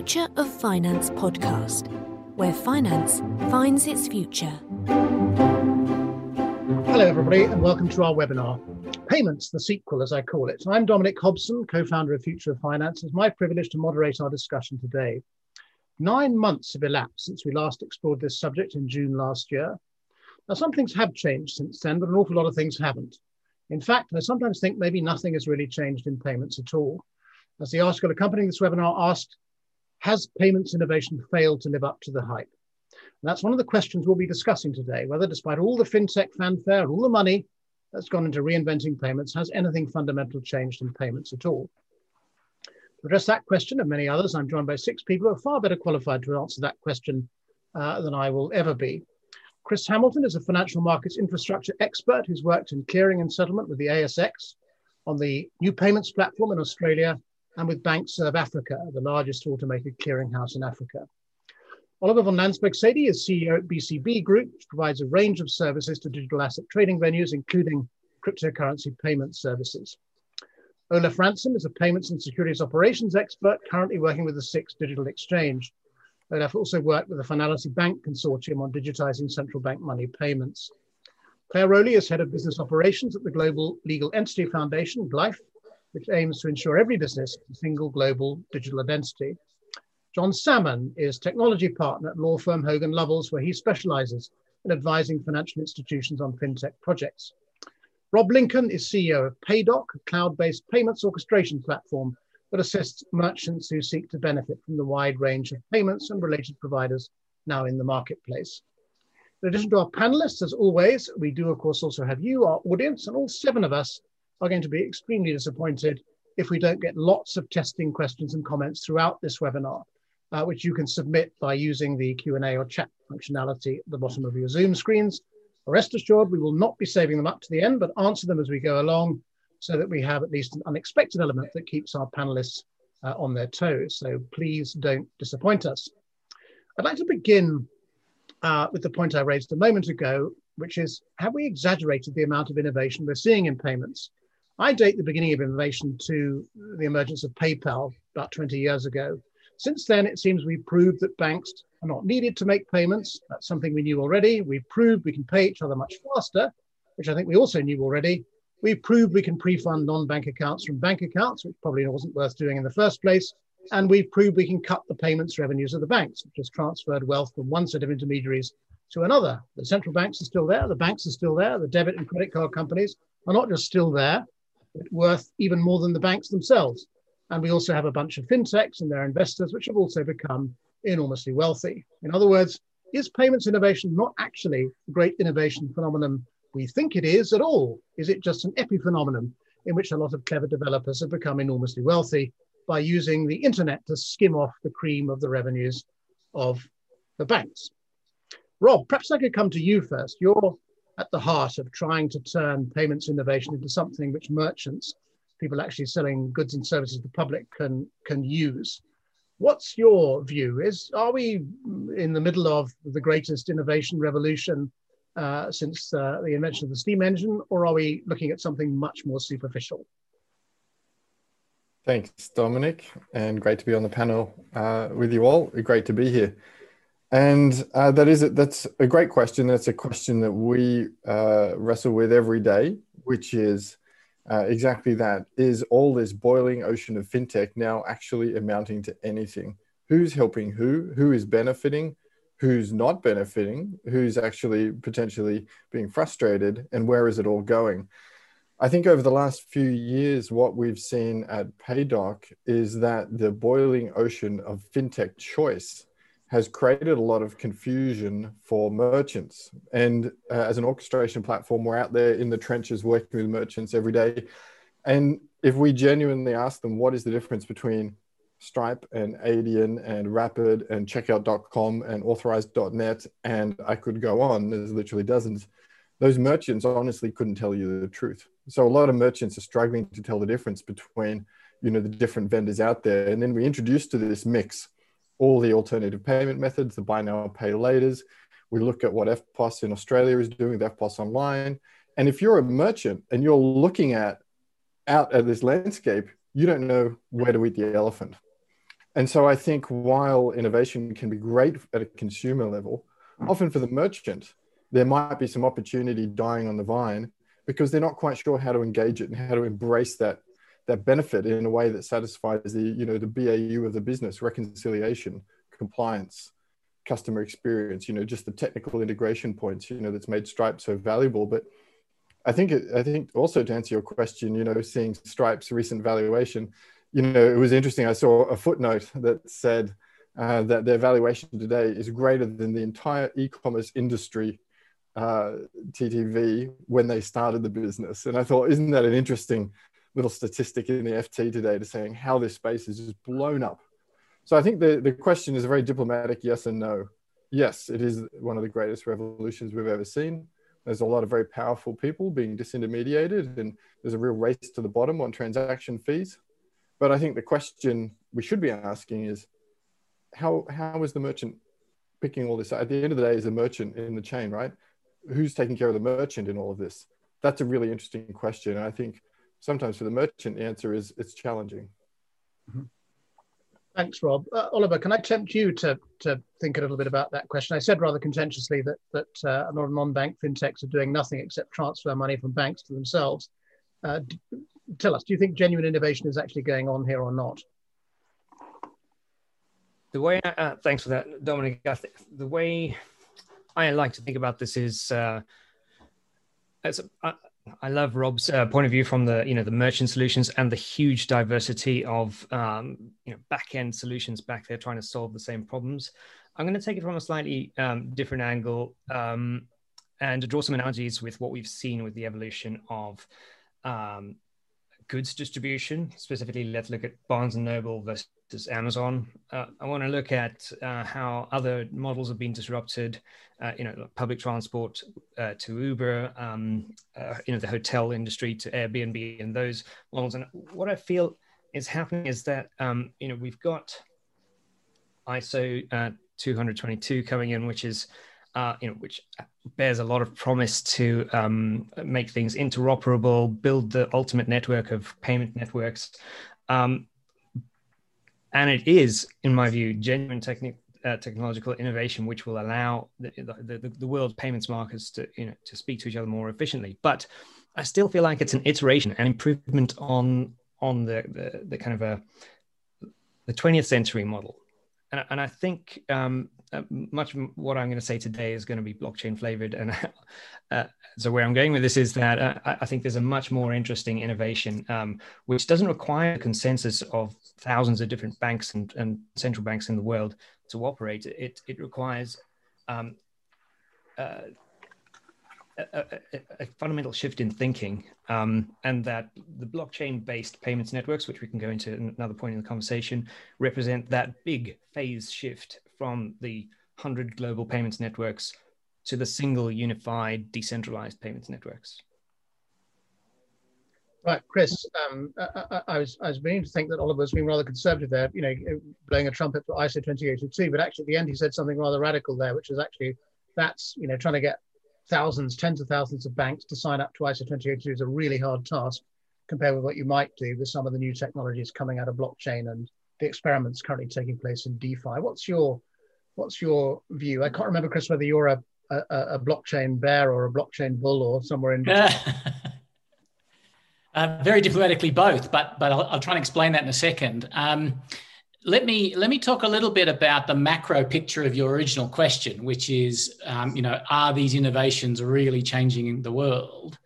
Future of Finance podcast, where finance finds its future. Hello, everybody, and welcome to our webinar. Payments, the sequel, as I call it. I'm Dominic Hobson, co founder of Future of Finance. It's my privilege to moderate our discussion today. Nine months have elapsed since we last explored this subject in June last year. Now, some things have changed since then, but an awful lot of things haven't. In fact, I sometimes think maybe nothing has really changed in payments at all. As the article accompanying this webinar asked, has payments innovation failed to live up to the hype? And that's one of the questions we'll be discussing today, whether despite all the fintech fanfare all the money that's gone into reinventing payments, has anything fundamental changed in payments at all? To address that question and many others, I'm joined by six people who are far better qualified to answer that question uh, than I will ever be. Chris Hamilton is a financial markets infrastructure expert who's worked in clearing and settlement with the ASX on the new payments platform in Australia and with Bankserv Africa, the largest automated clearinghouse in Africa. Oliver von Landsberg-Sadie is CEO at BCB Group, which provides a range of services to digital asset trading venues, including cryptocurrency payment services. Olaf Ransome is a payments and securities operations expert currently working with the SIX Digital Exchange. Olaf also worked with the Fnality Bank Consortium on digitizing central bank money payments. Claire Rowley is head of business operations at the Global Legal Entity Foundation, GLEIF, which aims to ensure every business has a single global digital identity. John Salmon is technology partner at law firm Hogan Lovells, where he specializes in advising financial institutions on fintech projects. Rob Lincoln is CEO of Paydock, a cloud-based payments orchestration platform that assists merchants who seek to benefit from the wide range of payments and related providers now in the marketplace. In addition to our panelists, as always, we do, of course, also have you, our audience, and all seven of us are going to be extremely disappointed if we don't get lots of testing questions and comments throughout this webinar, uh, which you can submit by using the Q&A or chat functionality at the bottom of your Zoom screens. Rest assured, we will not be saving them up to the end, but answer them as we go along so that we have at least an unexpected element that keeps our panelists uh, on their toes. So please don't disappoint us. I'd like to begin uh, with the point I raised a moment ago, which is have we exaggerated the amount of innovation we're seeing in payments? I date the beginning of innovation to the emergence of PayPal about 20 years ago. Since then, it seems we've proved that banks are not needed to make payments. That's something we knew already. We've proved we can pay each other much faster, which I think we also knew already. We've proved we can pre-fund non-bank accounts from bank accounts, which probably wasn't worth doing in the first place. And we've proved we can cut the payments revenues of the banks, which has transferred wealth from one set of intermediaries to another. The central banks are still there, the banks are still there, the debit and credit card companies are not just still there, worth even more than the banks themselves. And we also have a bunch of fintechs and their investors, which have also become enormously wealthy. In other words, is payments innovation not actually a great innovation phenomenon we think it is at all? Is it just an epiphenomenon in which a lot of clever developers have become enormously wealthy by using the internet to skim off the cream of the revenues of the banks? Rob, perhaps I could come to you first. You're at the heart of trying to turn payments innovation into something which merchants, people actually selling goods and services to the public can, can use. What's your view? Is are we in the middle of the greatest innovation revolution uh, since uh, the invention of the steam engine, or are we looking at something much more superficial? Thanks, Dominic, and great to be on the panel uh, with you all. Great to be here. And uh, that is that's a great question. That's a question that we uh, wrestle with every day, which is uh, exactly that: is all this boiling ocean of fintech now actually amounting to anything? Who's helping who? Who is benefiting? Who's not benefiting? Who's actually potentially being frustrated? And where is it all going? I think over the last few years, what we've seen at Paydock is that the boiling ocean of fintech choice has created a lot of confusion for merchants. And uh, as an orchestration platform, we're out there in the trenches working with merchants every day. And if we genuinely ask them what is the difference between Stripe and Adyen and Rapyd and Checkout.com and Authorize.net, and I could go on, there's literally dozens. Those merchants honestly couldn't tell you the truth. So a lot of merchants are struggling to tell the difference between, you know, the different vendors out there. And then we introduced to this mix all the alternative payment methods, the buy now, pay laters. We look at what EFTPOS in Australia is doing with EFTPOS Online. And if you're a merchant and you're looking at out at this landscape, you don't know where to eat the elephant. And so I think while innovation can be great at a consumer level, often for the merchant, there might be some opportunity dying on the vine because they're not quite sure how to engage it and how to embrace that that benefit in a way that satisfies the you know the BAU of the business, reconciliation, compliance, customer experience. You know, just the technical integration points. You know, that's made Stripe so valuable. But I think it, I think also to answer your question, you know, seeing Stripe's recent valuation, you know, it was interesting. I saw a footnote that said. Uh, that their valuation today is greater than the entire e-commerce industry uh, TTV when they started the business. And I thought, isn't that an interesting little statistic in the FT today to saying how this space is just blown up? So I think the, the question is a very diplomatic yes and no. Yes, it is one of the greatest revolutions we've ever seen. There's a lot of very powerful people being disintermediated, and there's a real race to the bottom on transaction fees. But I think the question we should be asking is how, how is the merchant picking all this? At the end of the day, is a merchant in the chain, right? who's taking care of the merchant in all of this? That's a really interesting question. And I think sometimes for the merchant, the answer is it's challenging. Mm-hmm. Thanks, Rob. Uh, Oliver, can I tempt you to, to think a little bit about that question? I said rather contentiously that, that uh, a lot of non-bank fintechs are doing nothing except transfer money from banks to themselves. Uh, d- tell us, do you think genuine innovation is actually going on here or not? The way, uh, thanks for that, Dominic. The way I like to think about this is uh, as I, I love Rob's uh, point of view from the you know the merchant solutions and the huge diversity of um, you know back end solutions back there trying to solve the same problems. I'm going to take it from a slightly um, different angle um, and draw some analogies with what we've seen with the evolution of um, goods distribution. Specifically, let's look at Barnes and Noble versus is Amazon. Uh, I want to look at uh, how other models have been disrupted. Uh, you know, public transport uh, to Uber, um, uh, you know, the hotel industry to Airbnb, and those models. And what I feel is happening is that um, you know we've got ISO uh, 222 coming in, which is you know which bears a lot of promise to um, make things interoperable, build the ultimate network of payment networks. Um, and it is, in my view, genuine uh, technological innovation which will allow the, the, the, the world payments markets to you know to speak to each other more efficiently. But I still feel like it's an iteration, an improvement on on the the, the kind of a the 20th century model, and, and I think um, uh, much of what I'm going to say today is going to be blockchain flavored. And uh, so, where I'm going with this is that uh, I think there's a much more interesting innovation, um, which doesn't require a consensus of thousands of different banks and, and central banks in the world to operate. It, it requires um, uh, a, a, a, fundamental shift in thinking, um, and that the blockchain based payments networks, which we can go into another point in the conversation, represent that big phase shift from the 100 global payments networks to the single unified decentralized payments networks. Right, Chris. Um, I, I, was I was beginning to think that Oliver's been rather conservative there, you know, blowing a trumpet for ISO 282, but actually at the end he said something rather radical there, which is actually that's you know trying to get thousands, tens of thousands of banks to sign up to ISO 282 is a really hard task compared with what you might do with some of the new technologies coming out of blockchain and the experiments currently taking place in DeFi. What's your What's your view? I can't remember, Chris, whether you're a, a, a blockchain bear or a blockchain bull or somewhere in between. uh, very diplomatically, both, but but I'll, I'll, try and explain that in a second. Um, let me let me talk a little bit about the macro picture of your original question, which is, um, you know, are these innovations really changing the world?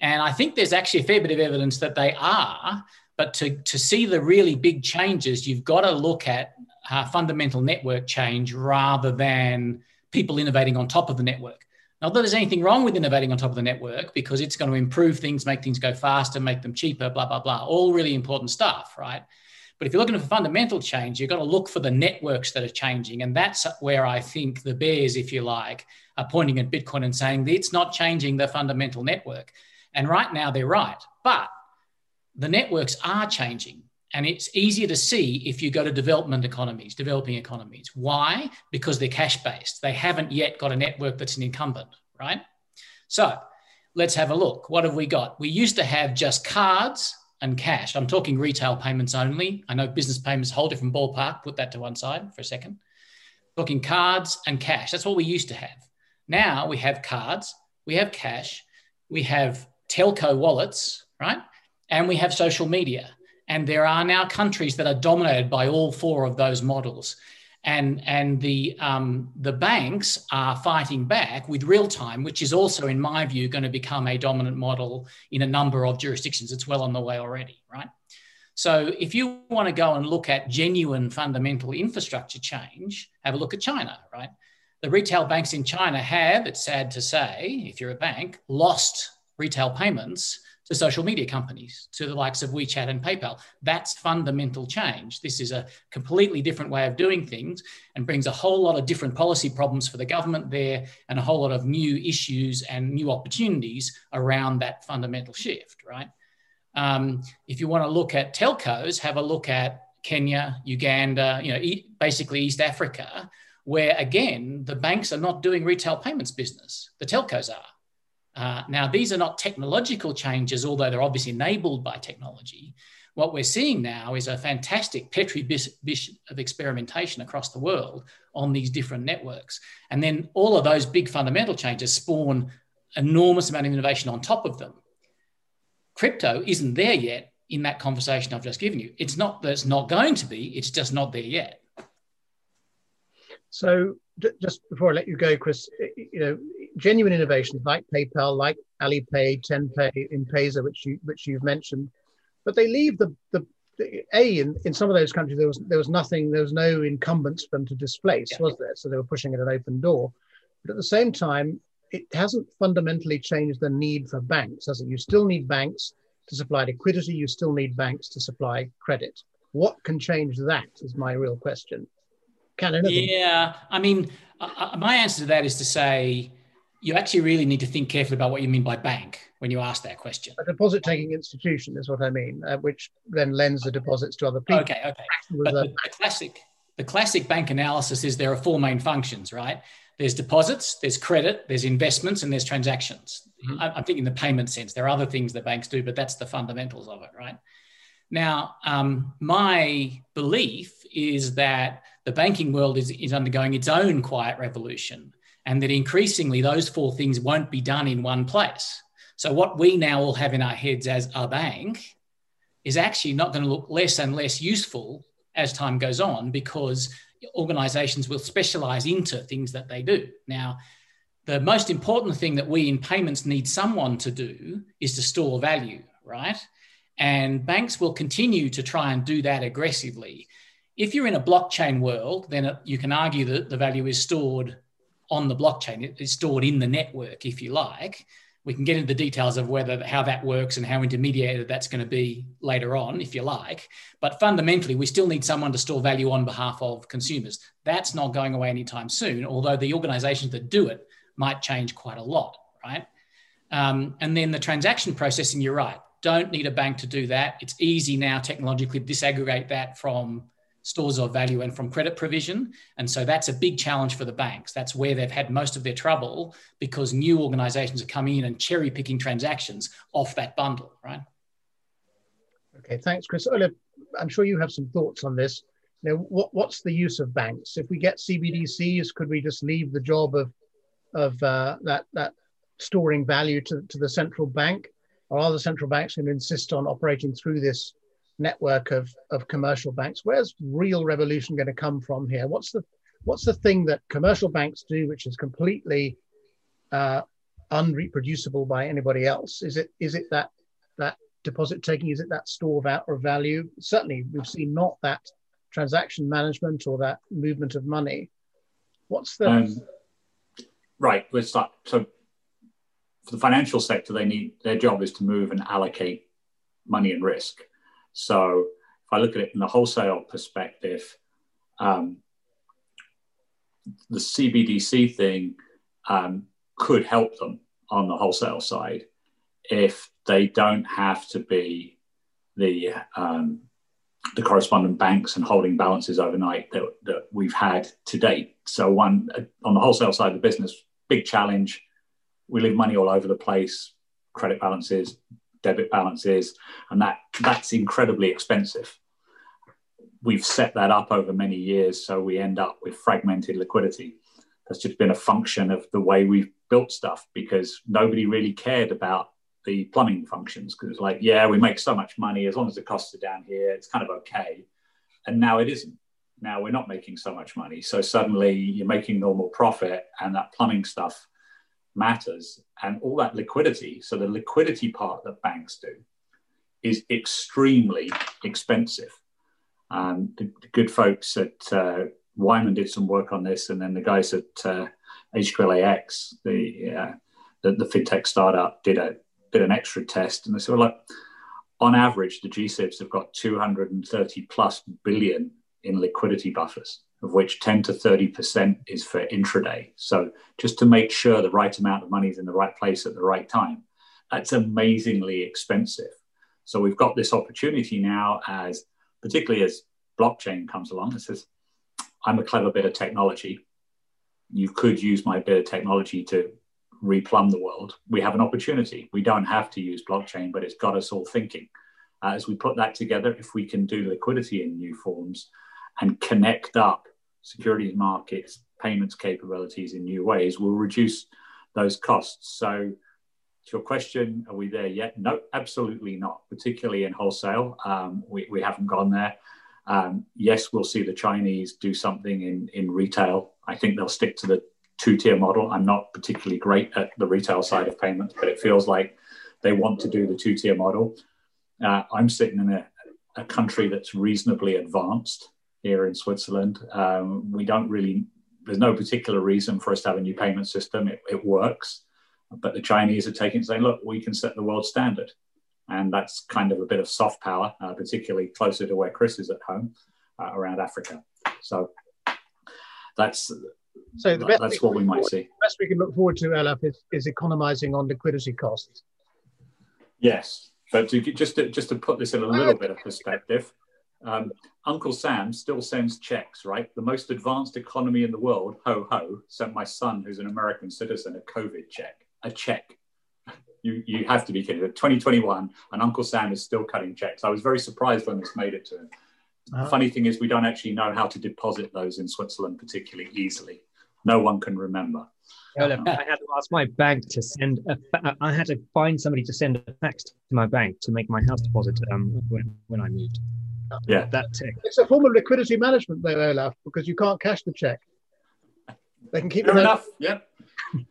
And I think there's actually a fair bit of evidence that they are. But to, to see the really big changes, you've got to look at uh, fundamental network change rather than people innovating on top of the network. Not that there's anything wrong with innovating on top of the network because it's going to improve things, make things go faster, make them cheaper, blah, blah, blah. All really important stuff, right? But if you're looking for fundamental change, you've got to look for the networks that are changing. And that's where I think the bears, if you like, are pointing at Bitcoin and saying it's not changing the fundamental network. And right now they're right. But the networks are changing. And it's easier to see if you go to development economies, developing economies. Why? Because they're cash based. They haven't yet got a network that's an incumbent, right? So let's have a look. What have we got? We used to have just cards and cash. I'm talking retail payments only. I know business payments, whole different ballpark. Put that to one side for a second. Talking cards and cash. That's what we used to have. Now we have cards, we have cash, we have telco wallets, right? And we have social media. And there are now countries that are dominated by all four of those models. And, and the, um, the banks are fighting back with real time, which is also, in my view, going to become a dominant model in a number of jurisdictions. It's well on the way already, right? So if you want to go and look at genuine fundamental infrastructure change, have a look at China, right? The retail banks in China have, it's sad to say, if you're a bank, lost retail payments to social media companies, to the likes of WeChat and PayPal. That's fundamental change. This is a completely different way of doing things and brings a whole lot of different policy problems for the government there and a whole lot of new issues and new opportunities around that fundamental shift, right? Um, if you want to look at telcos, have a look at Kenya, Uganda, you know, basically East Africa, where again, the banks are not doing retail payments business, the telcos are. Uh, now, these are not technological changes, although they're obviously enabled by technology. What we're seeing now is a fantastic petri dish of experimentation across the world on these different networks. And then all of those big fundamental changes spawn enormous amount of innovation on top of them. Crypto isn't there yet in that conversation I've just given you. It's not that it's not going to be, it's just not there yet. So just before I let you go, Chris, you know, genuine innovations like PayPal, like Alipay, TenPay, M-Pesa, which you which you've mentioned, but they leave the the, the a in, in some of those countries there was there was nothing there was no incumbents for them to displace, yeah. was there? So they were pushing at an open door, but at the same time, it hasn't fundamentally changed the need for banks, has it? You still need banks to supply liquidity. You still need banks to supply credit. What can change that? Is my real question. Can anything? Yeah, I mean, uh, my answer to that is to say you actually really need to think carefully about what you mean by bank when you ask that question. A deposit taking institution is what I mean, uh, which then lends the deposits to other people. Okay, okay. But the, the, classic, the classic bank analysis is there are four main functions, right? There's deposits, there's credit, there's investments, and there's transactions. Mm-hmm. I'm thinking the payment sense. There are other things that banks do, but that's the fundamentals of it, right? Now, um, my belief is that the banking world is, is undergoing its own quiet revolution, and that increasingly those four things won't be done in one place. So, what we now all have in our heads as a bank is actually not going to look less and less useful as time goes on because organizations will specialize into things that they do. Now, the most important thing that we in payments need someone to do is to store value, right? And banks will continue to try and do that aggressively. If you're in a blockchain world, then you can argue that the value is stored on the blockchain. It is stored in the network, if you like. We can get into the details of whether how that works and how intermediated that's going to be later on, if you like. But fundamentally, we still need someone to store value on behalf of consumers. That's not going away anytime soon, although the organizations that do it might change quite a lot, right? Um, and then the transaction processing, you're right don't need a bank to do that. It's easy now technologically to disaggregate that from stores of value and from credit provision. And so that's a big challenge for the banks. That's where they've had most of their trouble because new organizations are coming in and cherry picking transactions off that bundle, right? Okay, thanks, Chris. I'm sure you have some thoughts on this. Know, what, what's the use of banks? If we get CBDCs, could we just leave the job of, of uh, that, that storing value to, to the central bank? Or are the central banks going to insist on operating through this network of, of commercial banks? Where's real revolution going to come from here? What's the what's the thing that commercial banks do which is completely uh, unreproducible by anybody else? Is it is it that that deposit taking? Is it that store of value? Certainly, we've seen not that transaction management or that movement of money. What's the um, right? Let's start. So for the financial sector, they need their job is to move and allocate money and risk. So if I look at it in the wholesale perspective, um, the CBDC thing um, could help them on the wholesale side if they don't have to be the um, the correspondent banks and holding balances overnight that, that we've had to date. So one on the wholesale side of the business, big challenge we leave money all over the place, credit balances, debit balance is, and that that's incredibly expensive. We've set that up over many years, so we end up with fragmented liquidity. That's just been a function of the way we've built stuff because nobody really cared about the plumbing functions because it's like, yeah, we make so much money as long as the costs are down here, it's kind of okay. And now it isn't. Now we're not making so much money. So suddenly you're making normal profit and that plumbing stuff matters and all that liquidity. So the liquidity part that banks do is extremely expensive. Um, the, the, good folks at uh, Wyman did some work on this, and then the guys at uh, HQLAX, the, uh, the, the fintech startup, did a did an extra test, and they said, well, look, on average, the GSIBs have got 230 plus billion in liquidity buffers, of which 10 to 30% is for intraday. So just to make sure the right amount of money is in the right place at the right time, that's amazingly expensive. So we've got this opportunity now as particularly as blockchain comes along and says, I'm a clever bit of technology. You could use my bit of technology to replumb the world. We have an opportunity. We don't have to use blockchain, but it's got us all thinking. Uh, as we put that together, if we can do liquidity in new forms and connect up securities markets, payments capabilities in new ways, we'll reduce those costs. So, to your question, are we there yet? No, absolutely not, particularly in wholesale. Um, we, we haven't gone there. Um, yes, we'll see the Chinese do something in, in retail. I think they'll stick to the two tier model. I'm not particularly great at the retail side of payments, but it feels like they want to do the two tier model. Uh, I'm sitting in a, a, country that's reasonably advanced here in Switzerland. Um, we don't really, there's no particular reason for us to have a new payment system. It, it works. But the Chinese are taking saying, look, we can set the world standard. And that's kind of a bit of soft power, uh, particularly closer to where Chris is at home uh, around Africa. So that's so the best that's what we might forward, see. The best we can look forward to, Olaf, is, is economizing on liquidity costs. Yes, but to, just to, just to put this in a little bit of perspective, um, Uncle Sam still sends checks, right? The most advanced economy in the world, ho ho, sent my son, who's an American citizen, a COVID check, a check you, you have to be kidding. 2021, and Uncle Sam is still cutting checks. I was very surprised when this made it to him. Uh-huh. The funny thing is, we don't actually know how to deposit those in Switzerland particularly easily. No one can remember. I had to ask my bank to send a. I had to find somebody to send a fax to my bank to make my house deposit um, when, when I moved. Yeah, that tick. It's a form of liquidity management, though, Olaf, because you can't cash the check. They can keep Fair enough. Yep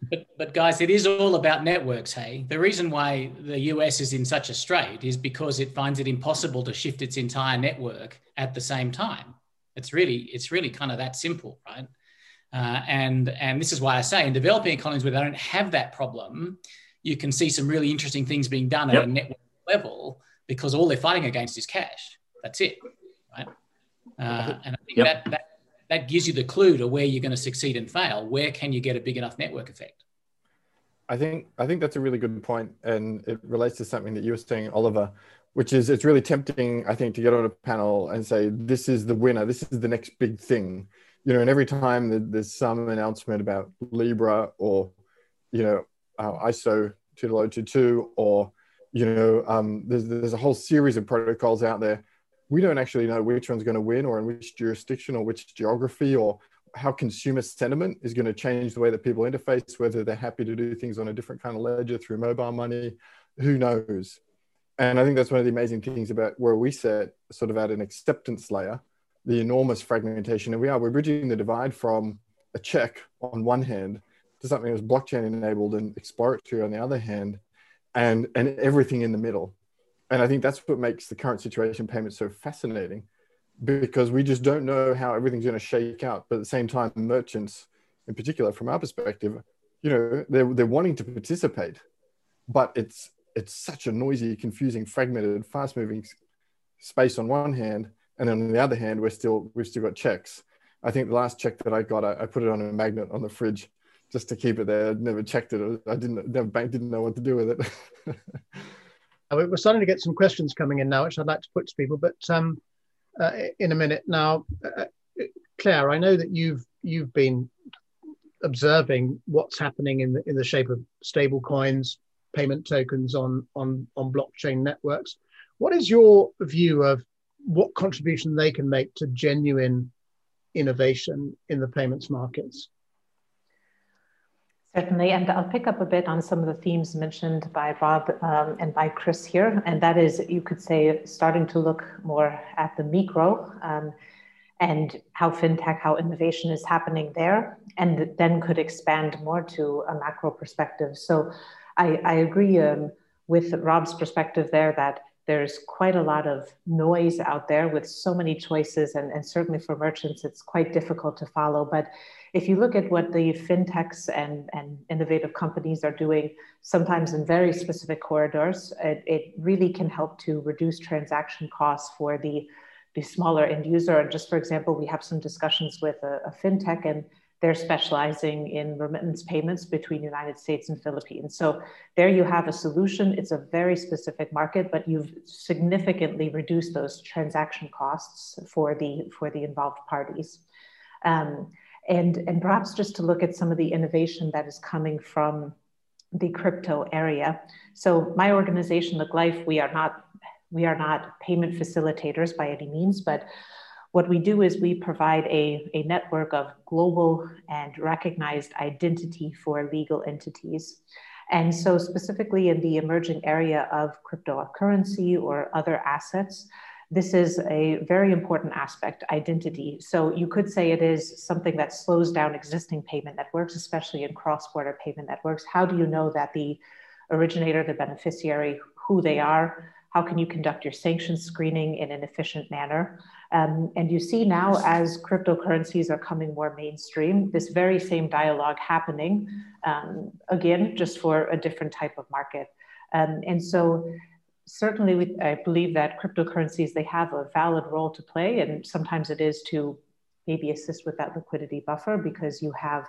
but, but guys, it is all about networks. Hey, the reason why the US is in such a strait is because it finds it impossible to shift its entire network at the same time. It's really, it's really kind of that simple, right? Uh, and and this is why I say in developing economies where they don't have that problem, you can see some really interesting things being done yep. at a network level because all they're fighting against is cash. That's it, right? Uh, and I think yep. that that that gives you the clue to where you're going to succeed and fail. Where can you get a big enough network effect? I think I think that's a really good point, and it relates to something that you were saying, Oliver, which is it's really tempting, I think, to get on a panel and say this is the winner, this is the next big thing, you know. And every time that there's some announcement about Libra or, you know, uh, ISO 20022 or, you know, um, there's there's a whole series of protocols out there we don't actually know which one's going to win or in which jurisdiction or which geography or how consumer sentiment is going to change the way that people interface, whether they're happy to do things on a different kind of ledger through mobile money, who knows? And I think that's one of the amazing things about where we sit sort of at an acceptance layer, the enormous fragmentation. And we are, we're bridging the divide from a check on one hand to something that's blockchain enabled and exploratory on the other hand, and, and everything in the middle and I think that's what makes the current situation payment so fascinating because we just don't know how everything's going to shake out. But at the same time, merchants, in particular, from our perspective, you know, they're, they're wanting to participate, but it's it's such a noisy, confusing, fragmented, fast-moving space on one hand, and on the other hand, we're still we've still got checks. I think the last check that I got, I, I put it on a magnet on the fridge just to keep it there. I'd never checked it. I didn't. The bank didn't know what to do with it. We're starting to get some questions coming in now, which I'd like to put to people, but um, uh, in a minute now, uh, Claire, I know that you've you've been observing what's happening in the in the shape of stable coins, payment tokens on, on, on blockchain networks. What is your view of what contribution they can make to genuine innovation in the payments markets? Certainly, and I'll pick up a bit on some of the themes mentioned by Rob um, and by Chris here, and that is, you could say, starting to look more at the micro um, and how fintech, how innovation is happening there, and then could expand more to a macro perspective. So, I, I agree um, with Rob's perspective there that there's quite a lot of noise out there with so many choices, and, and certainly for merchants, it's quite difficult to follow. But if you look at what the fintechs and, and innovative companies are doing, sometimes in very specific corridors, it, it really can help to reduce transaction costs for the, the smaller end user. And just for example, we have some discussions with a, a fintech and they're specializing in remittance payments between United States and Philippines. So there you have a solution. It's a very specific market, but you've significantly reduced those transaction costs for the for the involved parties. Um, and, and perhaps just to look at some of the innovation that is coming from the crypto area. So my organization, the GLEIF, we are not we are not payment facilitators by any means, but what we do is we provide a, a network of global and recognized identity for legal entities. And so, specifically in the emerging area of cryptocurrency or other assets, this is a very important aspect identity. So, you could say it is something that slows down existing payment networks, especially in cross border payment networks. How do you know that the originator, the beneficiary, who they are? How can you conduct your sanction screening in an efficient manner? Um, and you see now, as cryptocurrencies are coming more mainstream, this very same dialogue happening, um, again, just for a different type of market. Um, and so, certainly, we, I believe that cryptocurrencies they have a valid role to play, and sometimes it is to maybe assist with that liquidity buffer because you have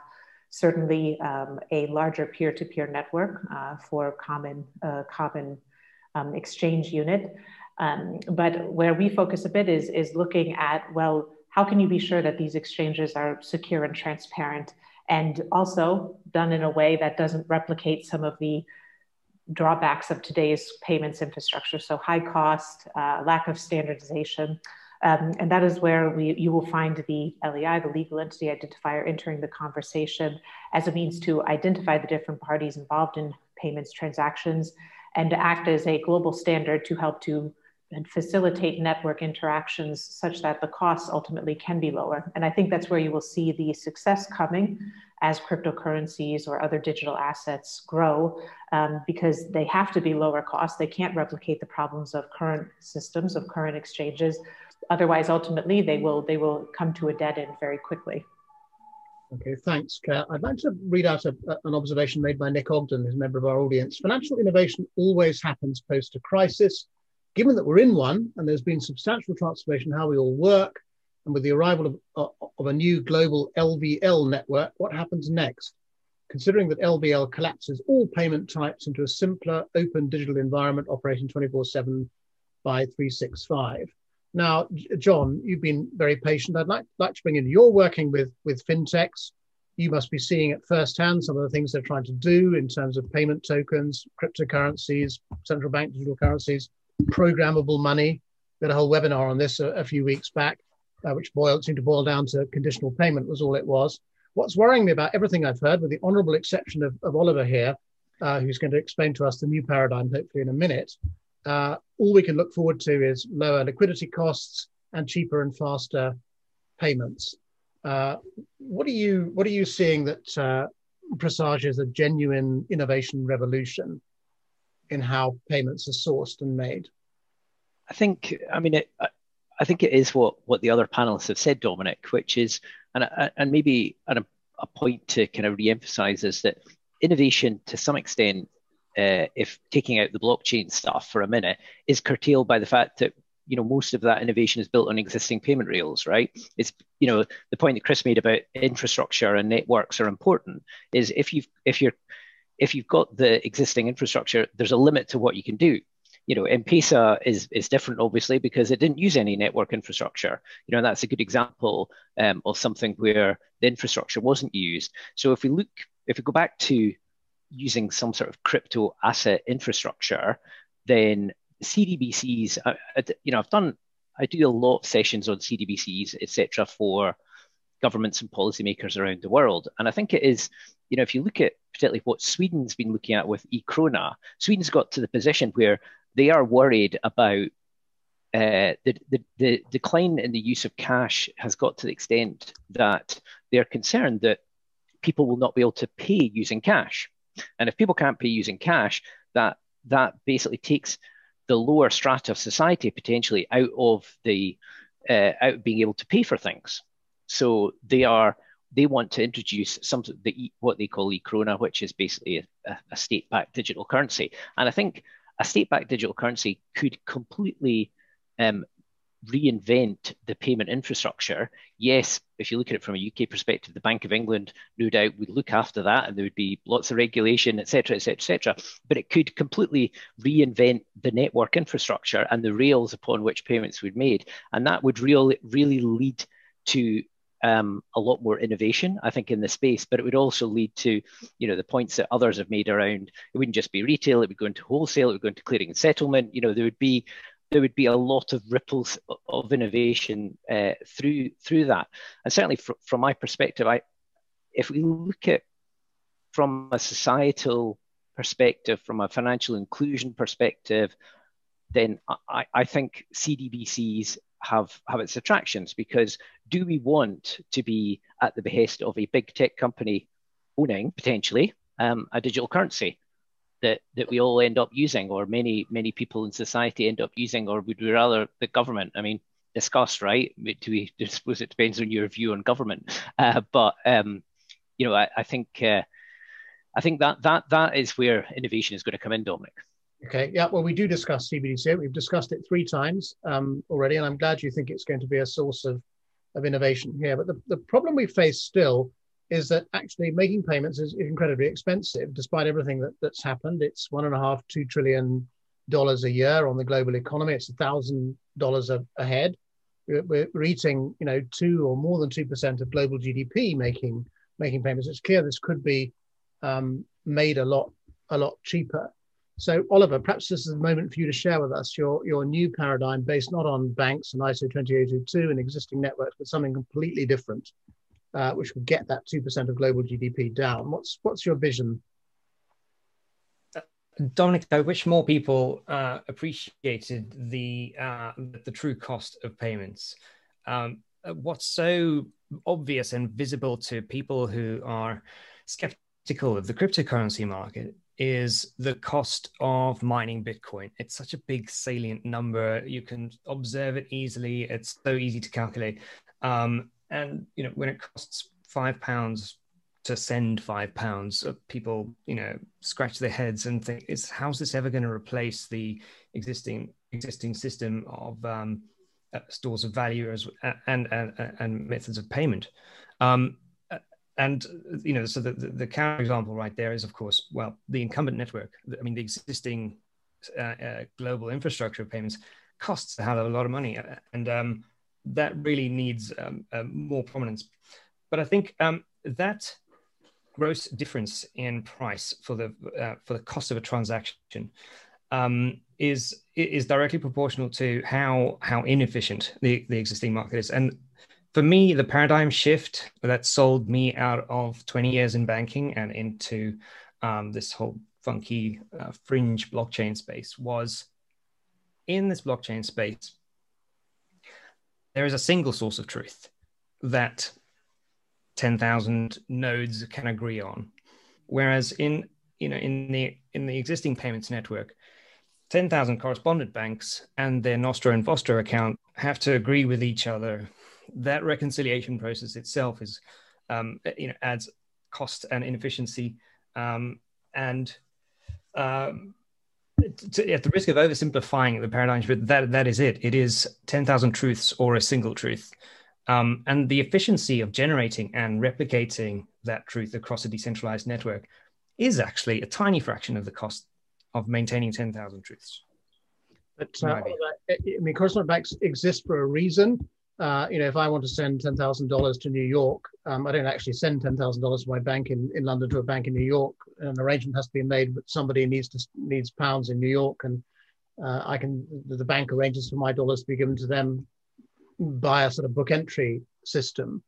certainly um, a larger peer-to-peer network uh, for common uh, common um, exchange unit. Um, but where we focus a bit is, is looking at, well, how can you be sure that these exchanges are secure and transparent and also done in a way that doesn't replicate some of the drawbacks of today's payments infrastructure. So high cost, uh, lack of standardization. Um, and that is where we, you will find the LEI, the legal entity identifier, entering the conversation as a means to identify the different parties involved in payments transactions and to act as a global standard to help to and facilitate network interactions such that the costs ultimately can be lower. And I think that's where you will see the success coming as cryptocurrencies or other digital assets grow um, because they have to be lower cost. They can't replicate the problems of current systems, of current exchanges. Otherwise, ultimately, they will, they will come to a dead end very quickly. Okay, thanks. I'd like to read out a, an observation made by Nick Ogden, who's a member of our audience. Financial innovation always happens post a crisis given that we're in one and there's been substantial transformation how we all work, and with the arrival of, uh, of a new global LVL network, what happens next? Considering that LVL collapses all payment types into a simpler, open digital environment operating 24 7 by 365. Now, John, you've been very patient. I'd like, like to bring in you're working with, with fintechs. You must be seeing at firsthand some of the things they're trying to do in terms of payment tokens, cryptocurrencies, central bank digital currencies programmable money. We had a whole webinar on this a, a few weeks back, uh, which boiled, seemed to boil down to conditional payment was all it was. What's worrying me about everything I've heard, with the honourable exception of, of Oliver here, uh, who's going to explain to us the new paradigm hopefully in a minute, uh, all we can look forward to is lower liquidity costs and cheaper and faster payments. Uh, what are you What are you seeing that uh, presages a genuine innovation revolution in how payments are sourced and made? I think, I mean, it, I think it is what what the other panelists have said, Dominic, which is, and and maybe a, a point to kind of re-emphasize is that innovation, to some extent, uh, if taking out the blockchain stuff for a minute, is curtailed by the fact that you know most of that innovation is built on existing payment rails, right? It's you know the point that Chris made about infrastructure and networks are important. Is if you if you're if you've got the existing infrastructure, there's a limit to what you can do. You know, M-Pesa is is different, obviously, because it didn't use any network infrastructure. You know, that's a good example um, of something where the infrastructure wasn't used. So if we look, if we go back to using some sort of crypto asset infrastructure, then CDBCs, uh, you know, I've done, I do a lot of sessions on CDBCs, etc., for governments and policymakers around the world. And I think it is, you know, if you look at particularly what Sweden's been looking at with e-krona, Sweden's got to the position where they are worried about uh, the, the, the decline in the use of cash has got to the extent that they're concerned that people will not be able to pay using cash. And if people can't pay using cash, that that basically takes the lower strata of society potentially out of the uh, out of being able to pay for things. So they are they want to introduce some the what they call e-krona, which is basically a, a state-backed digital currency. And I think a state-backed digital currency could completely um, reinvent the payment infrastructure. Yes, if you look at it from a UK perspective, the Bank of England, no doubt, would look after that, and there would be lots of regulation, etc., etc., etc. But it could completely reinvent the network infrastructure and the rails upon which payments would made, and that would really, really lead to um, a lot more innovation, I think, in the space. But it would also lead to, you know, the points that others have made around. It wouldn't just be retail; it would go into wholesale, it would go into clearing and settlement. You know, there would be there would be a lot of ripples of innovation uh, through through that. And certainly, fr- from my perspective, I if we look at from a societal perspective, from a financial inclusion perspective, then I, I think CDBCs have have its attractions because do we want to be at the behest of a big tech company owning potentially um, a digital currency that that we all end up using or many many people in society end up using or would we rather the government? I mean discuss right? Do we I suppose it depends on your view on government. Uh, but um, you know i, I think uh, i think that that that is where innovation is going to come in dominic Okay, yeah, well, we do discuss CBDC. We've discussed it three times um, already, and I'm glad you think it's going to be a source of, of innovation here. But the, the problem we face still is that actually making payments is incredibly expensive, despite everything that, that's happened. It's one and a half, two trillion dollars a year on the global economy. It's a thousand dollars a head. We're, we're eating, you know, two or more than two percent of global GDP making making payments. It's clear this could be um, made a lot a lot cheaper. So, Oliver, perhaps this is the moment for you to share with us your, your new paradigm based not on banks and ISO 20022 and existing networks, but something completely different, uh, which will get that 2% of global GDP down. What's, what's your vision? Dominic, I wish more people uh, appreciated the, uh, the true cost of payments. Um, what's so obvious and visible to people who are skeptical of the cryptocurrency market is the cost of mining Bitcoin. It's such a big salient number. You can observe it easily. It's so easy to calculate. Um, and you know, when it costs five pounds to send five pounds, uh, people you know scratch their heads and think, "Is how's this ever going to replace the existing existing system of um, uh, stores of value as and, and and methods of payment?" Um, and you know, so the, the, the counter example right there is, of course, well, the incumbent network. I mean, the existing uh, uh, global infrastructure of payments costs a hell of a lot of money, uh, and um, that really needs um, uh, more prominence. But I think um, that gross difference in price for the uh, for the cost of a transaction um, is is directly proportional to how how inefficient the, the existing market is, and for me, the paradigm shift that sold me out of 20 years in banking and into um, this whole funky uh, fringe blockchain space was in this blockchain space, there is a single source of truth that 10,000 nodes can agree on. Whereas in you know in the in the existing payments network, 10,000 correspondent banks and their Nostro and Vostro account have to agree with each other that reconciliation process itself is, um, you know, adds cost and inefficiency, um, and um, to, at the risk of oversimplifying the paradigm but that that is it. It is ten thousand truths or a single truth, um, and the efficiency of generating and replicating that truth across a decentralized network is actually a tiny fraction of the cost of maintaining ten thousand truths. But uh, I mean, correspondent banks exist for a reason uh, you know, if I want to send ten thousand dollars to New York, um, I don't actually send ten thousand dollars to my bank in, in London to a bank in New York. An arrangement has to be made, but somebody needs to needs pounds in New York, and uh, I can the bank arranges for my dollars to be given to them by a sort of book entry system.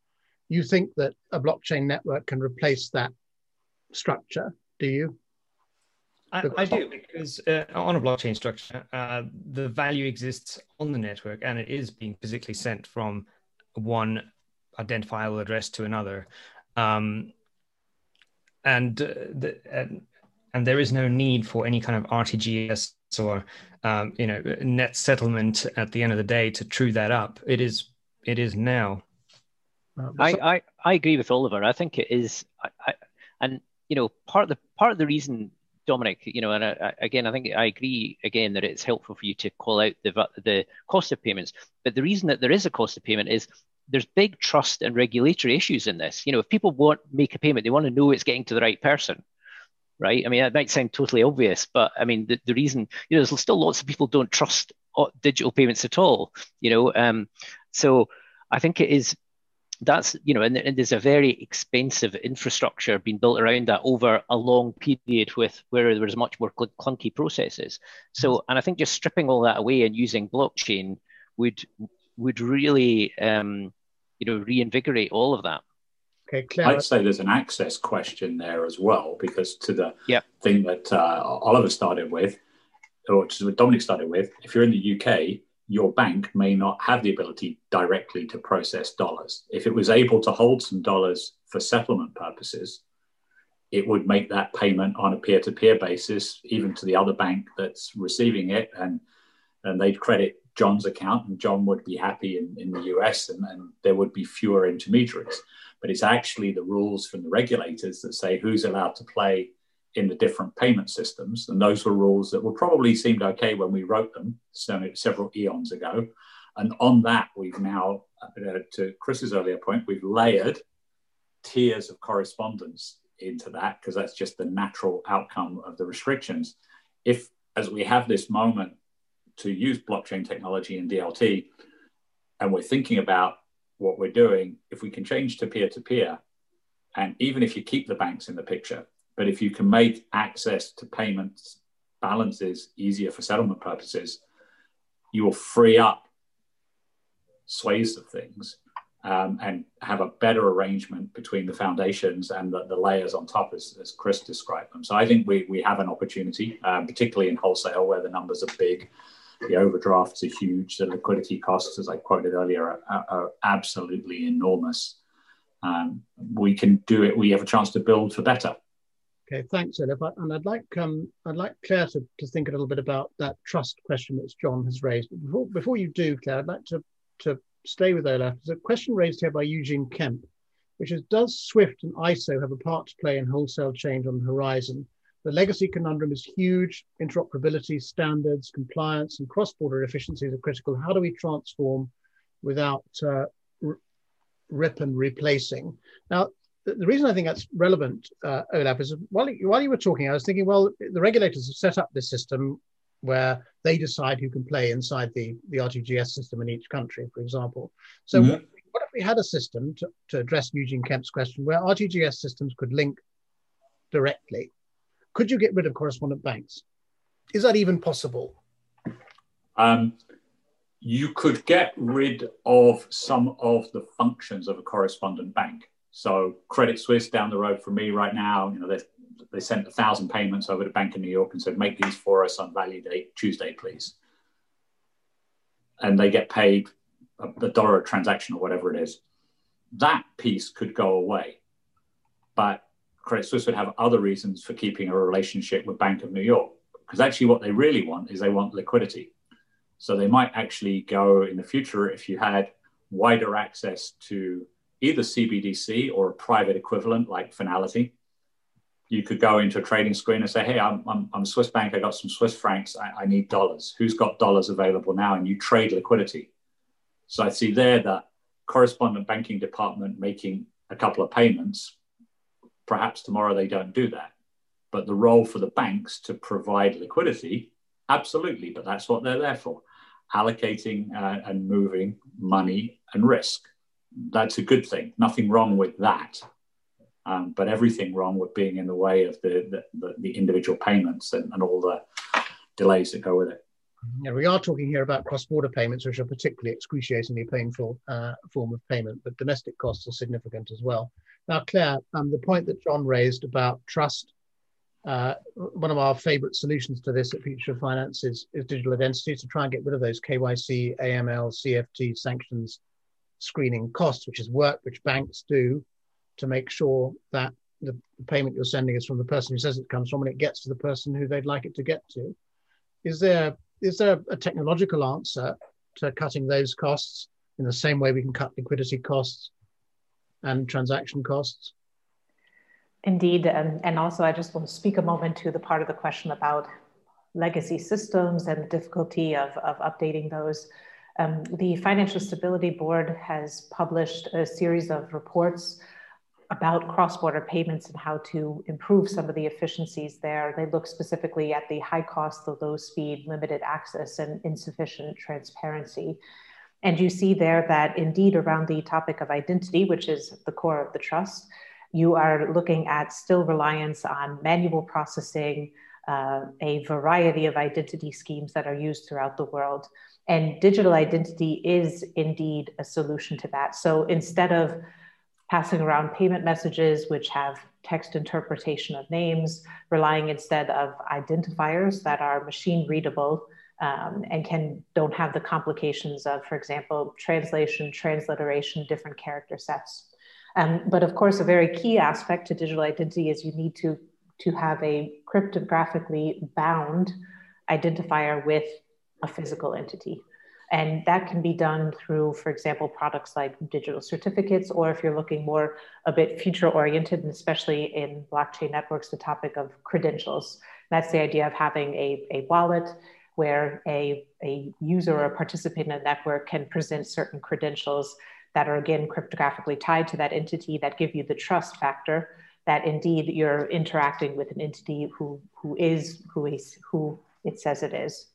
You think that a blockchain network can replace that structure? Do you? I, I, do because uh, on a blockchain structure, uh, the value exists on the network and it is being physically sent from one identifiable address to another, um, and, uh, the, and and there is no need for any kind of RTGS or um, you know net settlement at the end of the day to true that up. It is it is now. I, I, I agree with Oliver. I think it is, I, I, and you know part of the part of the reason Dominic, you know, and I, again, I think I agree again that it's helpful for you to call out the the cost of payments. But the reason that there is a cost of payment is there's big trust and regulatory issues in this. You know, if people want make a payment, they want to know it's getting to the right person, right? I mean, that might sound totally obvious, but I mean, the, the reason, you know, there's still lots of people don't trust uh, digital payments at all. You know, um, so I think it is that's you know and, and, there's a very expensive infrastructure being built around that over a long period with where there was much more cl- clunky processes so mm-hmm. and i think just stripping all that away and using blockchain would would really um, you know reinvigorate all of that okay Claire. i'd say there's an access question there as well because to the yep. thing that uh, oliver started with or to what dominic started with if you're in the uk your bank may not have the ability directly to process dollars. If it was able to hold some dollars for settlement purposes, it would make that payment on a peer-to-peer basis, even to the other bank that's receiving it, and and they'd credit John's account, and John would be happy in, in the US, and, and there would be fewer intermediaries. But it's actually the rules from the regulators that say who's allowed to play in the different payment systems. And those were rules that were probably seemed okay when we wrote them several eons ago. And on that, we've now, uh, to Chris's earlier point, we've layered tiers of correspondence into that because that's just the natural outcome of the restrictions. If, as we have this moment to use blockchain technology and DLT, and we're thinking about what we're doing, if we can change to peer to peer, and even if you keep the banks in the picture, but if you can make access to payments balances easier for settlement purposes, you will free up sways of things um, and have a better arrangement between the foundations and the, the layers on top, as, as, Chris described them. So I think we, we have an opportunity, um, particularly in wholesale where the numbers are big. The overdrafts are huge. The liquidity costs, as I quoted earlier, are, are, absolutely enormous. Um, we can do it. We have a chance to build for better. Okay, thanks, Olaf. And I'd like um, I'd like Claire to, to think a little bit about that trust question that John has raised. But before, before you do, Claire, I'd like to, to stay with Olaf. There's a question raised here by Eugene Kemp, which is Does SWIFT and ISO have a part to play in wholesale change on the horizon? The legacy conundrum is huge. Interoperability, standards, compliance, and cross border efficiencies are critical. How do we transform without uh, rip and replacing? Now, the reason I think that's relevant, uh, Olaf, is while, while you were talking, I was thinking, well, the regulators have set up this system where they decide who can play inside the, the RTGS system in each country, for example. So, mm-hmm. what, if we had a system to, to address Eugene Kemp's question where RTGS systems could link directly? Could you get rid of correspondent banks? Is that even possible? Um, you could get rid of some of the functions of a correspondent bank. So Credit Suisse down the road from me right now, you know, they sent a thousand payments over to Bank of New York and said, make these for us on value date Tuesday, please. And they get paid a, a dollar a transaction or whatever it is. That piece could go away. But Credit Suisse would have other reasons for keeping a relationship with Bank of New York. Because actually, what they really want is they want liquidity. So they might actually go in the future if you had wider access to either CBDC or a private equivalent like Fnality. You could go into a trading screen and say, hey, I'm, I'm, I'm Swiss bank. I got some Swiss francs. I, I need dollars. Who's got dollars available now? And you trade liquidity. So I see there that correspondent banking department making a couple of payments. Perhaps tomorrow they don't do that. But the role for the banks to provide liquidity, absolutely. But that's what they're there for allocating uh, and moving money and risk. That's a good thing. Nothing wrong with that. Um, but everything wrong with being in the way of the, the, the individual payments and, and all the delays that go with it. Yeah, we are talking here about cross-border payments, which are particularly excruciatingly painful uh, form of payment, but domestic costs are significant as well. Now, Claire, um, the point that John raised about trust, uh, one of our favorite solutions to this at Future Finance is, is digital identity to try and get rid of those KYC, AML, CFT sanctions screening costs, which is work which banks do to make sure that the payment you're sending is from the person who says it comes from and it gets to the person who they'd like it to get to. Is there is there a technological answer to cutting those costs in the same way we can cut liquidity costs and transaction costs? Indeed. And, and also, I just want to speak a moment to the part of the question about legacy systems and the difficulty of, of updating those. Um, the Financial Stability Board has published a series of reports about cross-border payments and how to improve some of the efficiencies there. They look specifically at the high cost, the low speed, limited access, and insufficient transparency. And you see there that indeed around the topic of identity, which is the core of the trust, you are looking at still reliance on manual processing, uh, a variety of identity schemes that are used throughout the world. And digital identity is indeed a solution to that. So instead of passing around payment messages which have text interpretation of names, relying instead of identifiers that are machine readable um, and can don't have the complications of, for example, translation, transliteration, different character sets. Um, but of course, a very key aspect to digital identity is you need to, to have a cryptographically bound identifier with a physical entity. And that can be done through, for example, products like digital certificates, or if you're looking more a bit future oriented, and especially in blockchain networks, the topic of credentials. That's the idea of having a, a wallet where a, a user or a participant in a network can present certain credentials that are again cryptographically tied to that entity that give you the trust factor that indeed you're interacting with an entity who, who is who is who it says it is.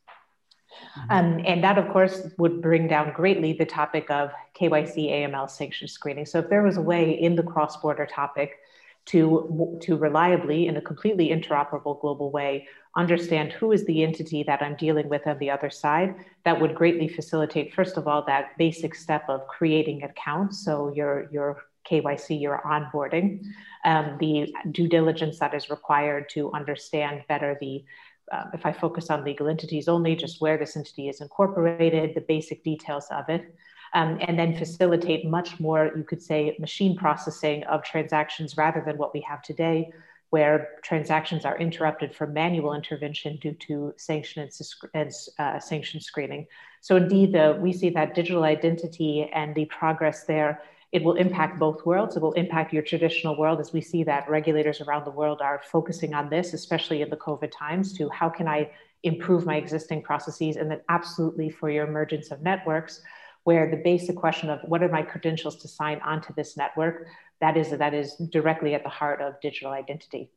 Mm-hmm. Um, and that, of course, would bring down greatly the topic of KYC AML sanction screening. So, if there was a way in the cross border topic to, to reliably, in a completely interoperable global way, understand who is the entity that I'm dealing with on the other side, that would greatly facilitate, first of all, that basic step of creating accounts. So, your, your KYC, your onboarding, um, the due diligence that is required to understand better the uh, if I focus on legal entities only, just where this entity is incorporated, the basic details of it, um, and then facilitate much more, you could say, machine processing of transactions rather than what we have today, where transactions are interrupted for manual intervention due to sanction and, uh, sanction screening. So indeed, we see that digital identity and the progress there it will impact both worlds. It will impact your traditional world as we see that regulators around the world are focusing on this, especially in the COVID times, to how can I improve my existing processes? And then absolutely for your emergence of networks, where the basic question of what are my credentials to sign onto this network, that is, that is directly at the heart of digital identity.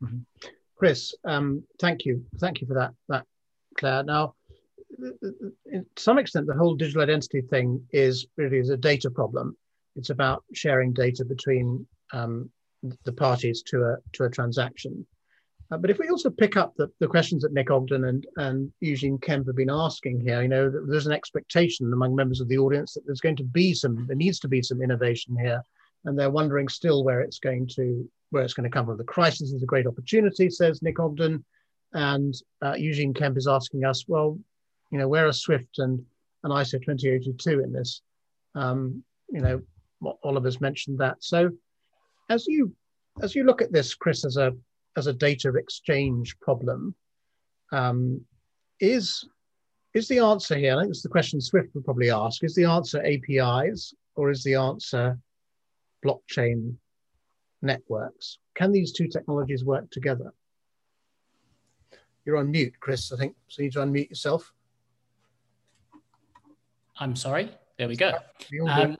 Mm-hmm. Chris, um, thank you. Thank you for that, that Claire. Now, to some extent, the whole digital identity thing is really is a data problem. It's about sharing data between um, the parties to a to a transaction. Uh, but if we also pick up the, the questions that Nick Ogden and, and Eugene Kemp have been asking here, you know, there's an expectation among members of the audience that there's going to be some, there needs to be some innovation here, and they're wondering still where it's going to where it's going to come from. The crisis is a great opportunity, says Nick Ogden, and uh, Eugene Kemp is asking us, well, you know, where are Swift and, and ISO 20022 in this? Um, you know, Oliver's mentioned that. So as you as you look at this, Chris, as a as a data exchange problem, um, is is the answer here? I think it's the question Swift would probably ask: Is the answer APIs or is the answer blockchain networks? Can these two technologies work together? You're on mute, Chris. I think so. You need to unmute yourself. I'm sorry. There we go. Um,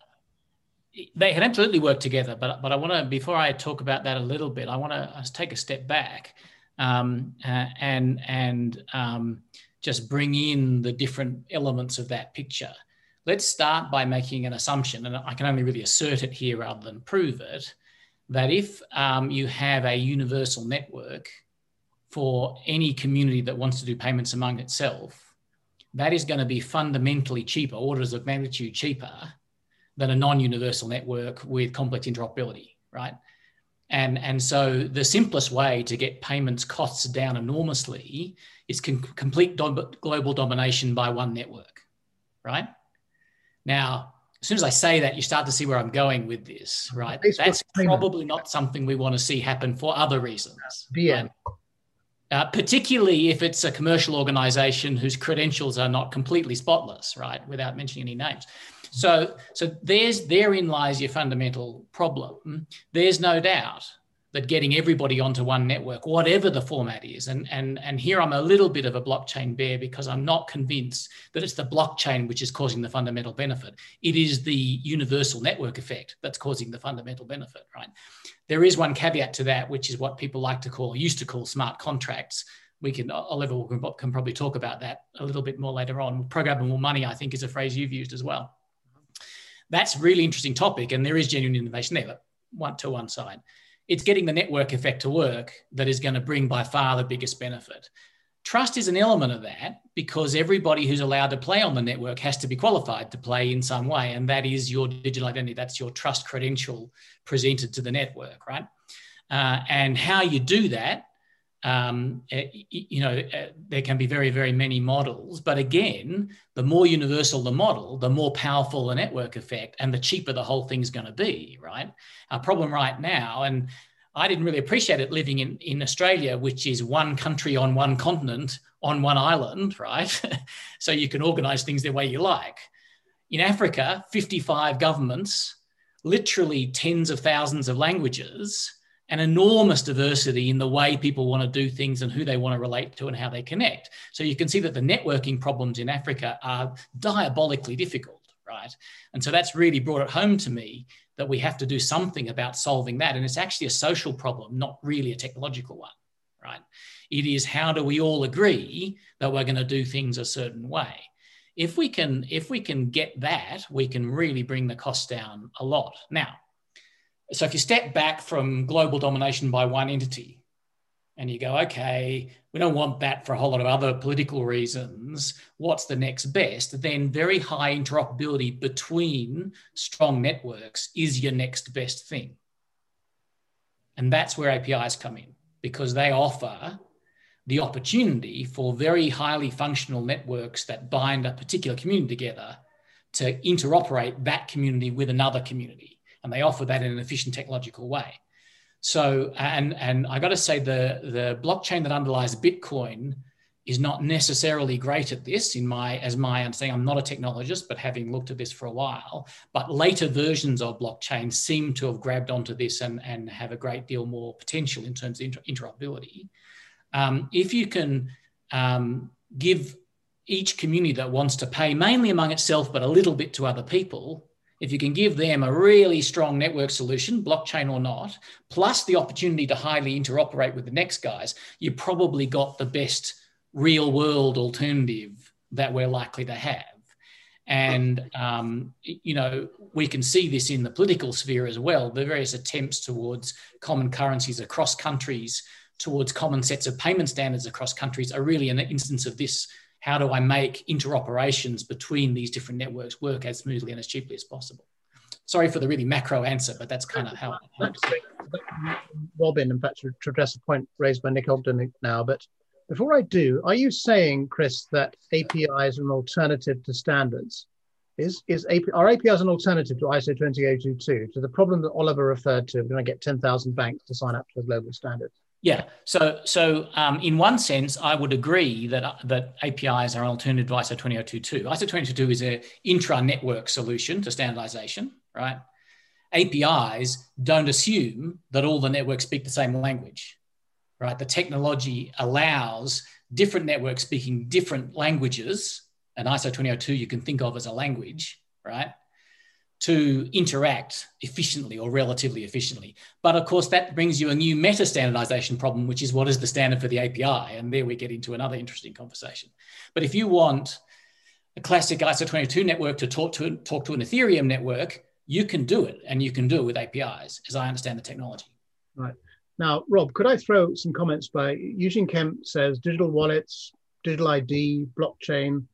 they can absolutely work together, but but I want to before I talk about that a little bit, I want to take a step back um, uh, and and um, just bring in the different elements of that picture. let's start by making an assumption, and I can only really assert it here rather than prove it, that if um, you have a universal network for any community that wants to do payments among itself, that is going to be fundamentally cheaper, orders of magnitude cheaper than a non-universal network with complex interoperability, right? And, and so the simplest way to get payments costs down enormously is com- complete do- global domination by one network, right? Now, as soon as I say that, you start to see where I'm going with this, right? That's probably not something we want to see happen for other reasons. DM. Right? Uh, particularly if it's a commercial organization whose credentials are not completely spotless, right? Without mentioning any names. So, so there's therein lies your fundamental problem. There's no doubt that getting everybody onto one network, whatever the format is, and and and here I'm a little bit of a blockchain bear because I'm not convinced that it's the blockchain which is causing the fundamental benefit. It is the universal network effect that's causing the fundamental benefit, right? There is one caveat to that, which is what people like to call, used to call smart contracts. We can, uh, Oliver can, can probably talk about that a little bit more later on. Programmable money, I think, is a phrase you've used as well that's really interesting topic, and there is genuine innovation there. But one to one side, it's getting the network effect to work that is going to bring by far the biggest benefit. Trust is an element of that because everybody who's allowed to play on the network has to be qualified to play in some way, and that is your digital identity. That's your trust credential presented to the network, right? Uh, and how you do that um, eh, you know, eh, there can be very, very many models. But again, the more universal the model, the more powerful the network effect and the cheaper the whole thing's going to be, right? Our problem right now, and I didn't really appreciate it living in, in Australia, which is one country on one continent on one island, right? so you can organize things the way you like. In Africa, 55 governments, literally tens of thousands of languages an enormous diversity in the way people want to do things and who they want to relate to and how they connect. So you can see that the networking problems in Africa are diabolically difficult, right? And so that's really brought it home to me that we have to do something about solving that. And it's actually a social problem, not really a technological one, right? It is how do we all agree that we're going to do things a certain way? If we can, if we can get that, we can really bring the cost down a lot. Now, so if you step back from global domination by one entity and you go, okay, we don't want that for a whole lot of other political reasons, what's the next best? Then very high interoperability between strong networks is your next best thing. And that's where APIs come in because they offer the opportunity for very highly functional networks that bind a particular community together to interoperate that community with another community and they offer that in an efficient technological way. So, and and I got to say, the the blockchain that underlies Bitcoin is not necessarily great at this. In my as my understanding, I'm not a technologist, but having looked at this for a while, but later versions of blockchain seem to have grabbed onto this and and have a great deal more potential in terms of inter- interoperability. Um, if you can um, give each community that wants to pay mainly among itself, but a little bit to other people, if you can give them a really strong network solution, blockchain or not, plus the opportunity to highly interoperate with the next guys, you probably got the best real world alternative that we're likely to have. And, um, you know, we can see this in the political sphere as well. The various attempts towards common currencies across countries, towards common sets of payment standards across countries are really an instance of this how do I make interoperations between these different networks work as smoothly and as cheaply as possible? Sorry for the really macro answer, but that's kind of how. how Robin, in fact, to address a point raised by Nick Ogden now, but before I do, are you saying, Chris, that APIs are an alternative to standards? Is, is AP, are APIs an alternative to ISO 20022 to the problem that Oliver referred to? We're going to get 10,000 banks to sign up to a global standard. Yeah. So, so um, in one sense, I would agree that that APIs are an alternative to ISO 20022. ISO 20022 is an intra-network solution to standardization, right? APIs don't assume that all the networks speak the same language, right? The technology allows different networks speaking different languages, and ISO 20022 you can think of as a language, right? To interact efficiently or relatively efficiently. But of course, that brings you a new meta standardization problem, which is what is the standard for the API? And there we get into another interesting conversation. But if you want a classic ISO22 network to talk to talk to an Ethereum network, you can do it, and you can do it with APIs, as I understand the technology. Right. Now, Rob, could I throw some comments by Eugene Kemp says digital wallets, digital ID, blockchain.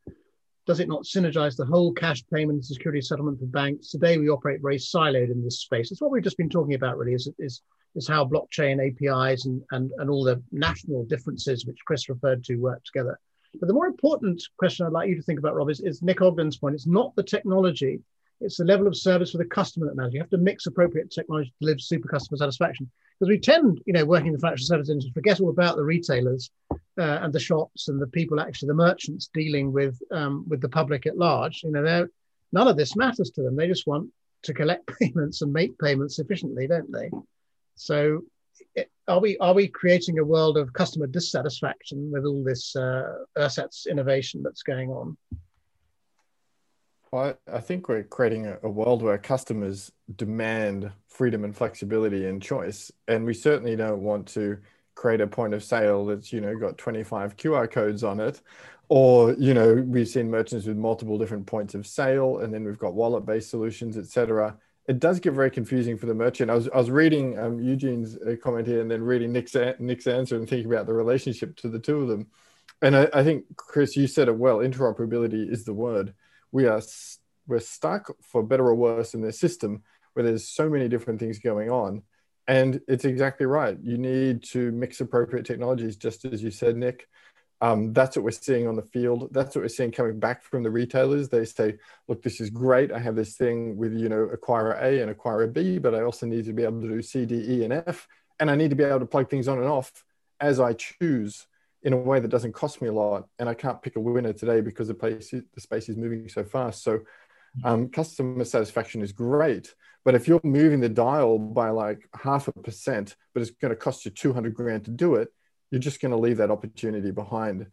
Does it not synergize the whole cash payment and security settlement for banks? Today, we operate very siloed in this space. It's what we've just been talking about, really, is, is, is how blockchain APIs and, and, and all the national differences, which Chris referred to, work together. But the more important question I'd like you to think about, Rob, is, is Nick Ogden's point. It's not the technology, it's the level of service for the customer that matters. You have to mix appropriate technology to deliver super customer satisfaction. Because we tend, you know, working in the financial services industry, forget all about the retailers uh, and the shops and the people, actually the merchants dealing with um, with the public at large. You know, none of this matters to them. They just want to collect payments and make payments efficiently, don't they? So, are we are we creating a world of customer dissatisfaction with all this uh, Ersatz innovation that's going on? Well, I think we're creating a, world where customers demand freedom and flexibility and choice. And we certainly don't want to create a point of sale that's, you know, got 25 QR codes on it. Or, you know, we've seen merchants with multiple different points of sale, and then we've got wallet-based solutions, et cetera. It does get very confusing for the merchant. I was, I was reading um, Eugene's uh, comment here and then reading Nick's, Nick's answer and thinking about the relationship to the two of them. And I, I think, Chris, you said it well, interoperability is the word we are we're stuck for better or worse in this system where there's so many different things going on. And it's exactly right. You need to mix appropriate technologies just as you said nick. Um, that's what we're seeing on the field. That's what we're seeing coming back from the retailers. They say look this is great. I have this thing with you know acquirer a and acquirer b but i also need to be able to do c d e and f and i need to be able to plug things on and off as i choose in a way that doesn't cost me a lot. And I can't pick a winner today because the place the space is moving so fast. So um, customer satisfaction is great, but if you're moving the dial by like half a percent, but it's going to cost you 200 grand to do it, you're just going to leave that opportunity behind.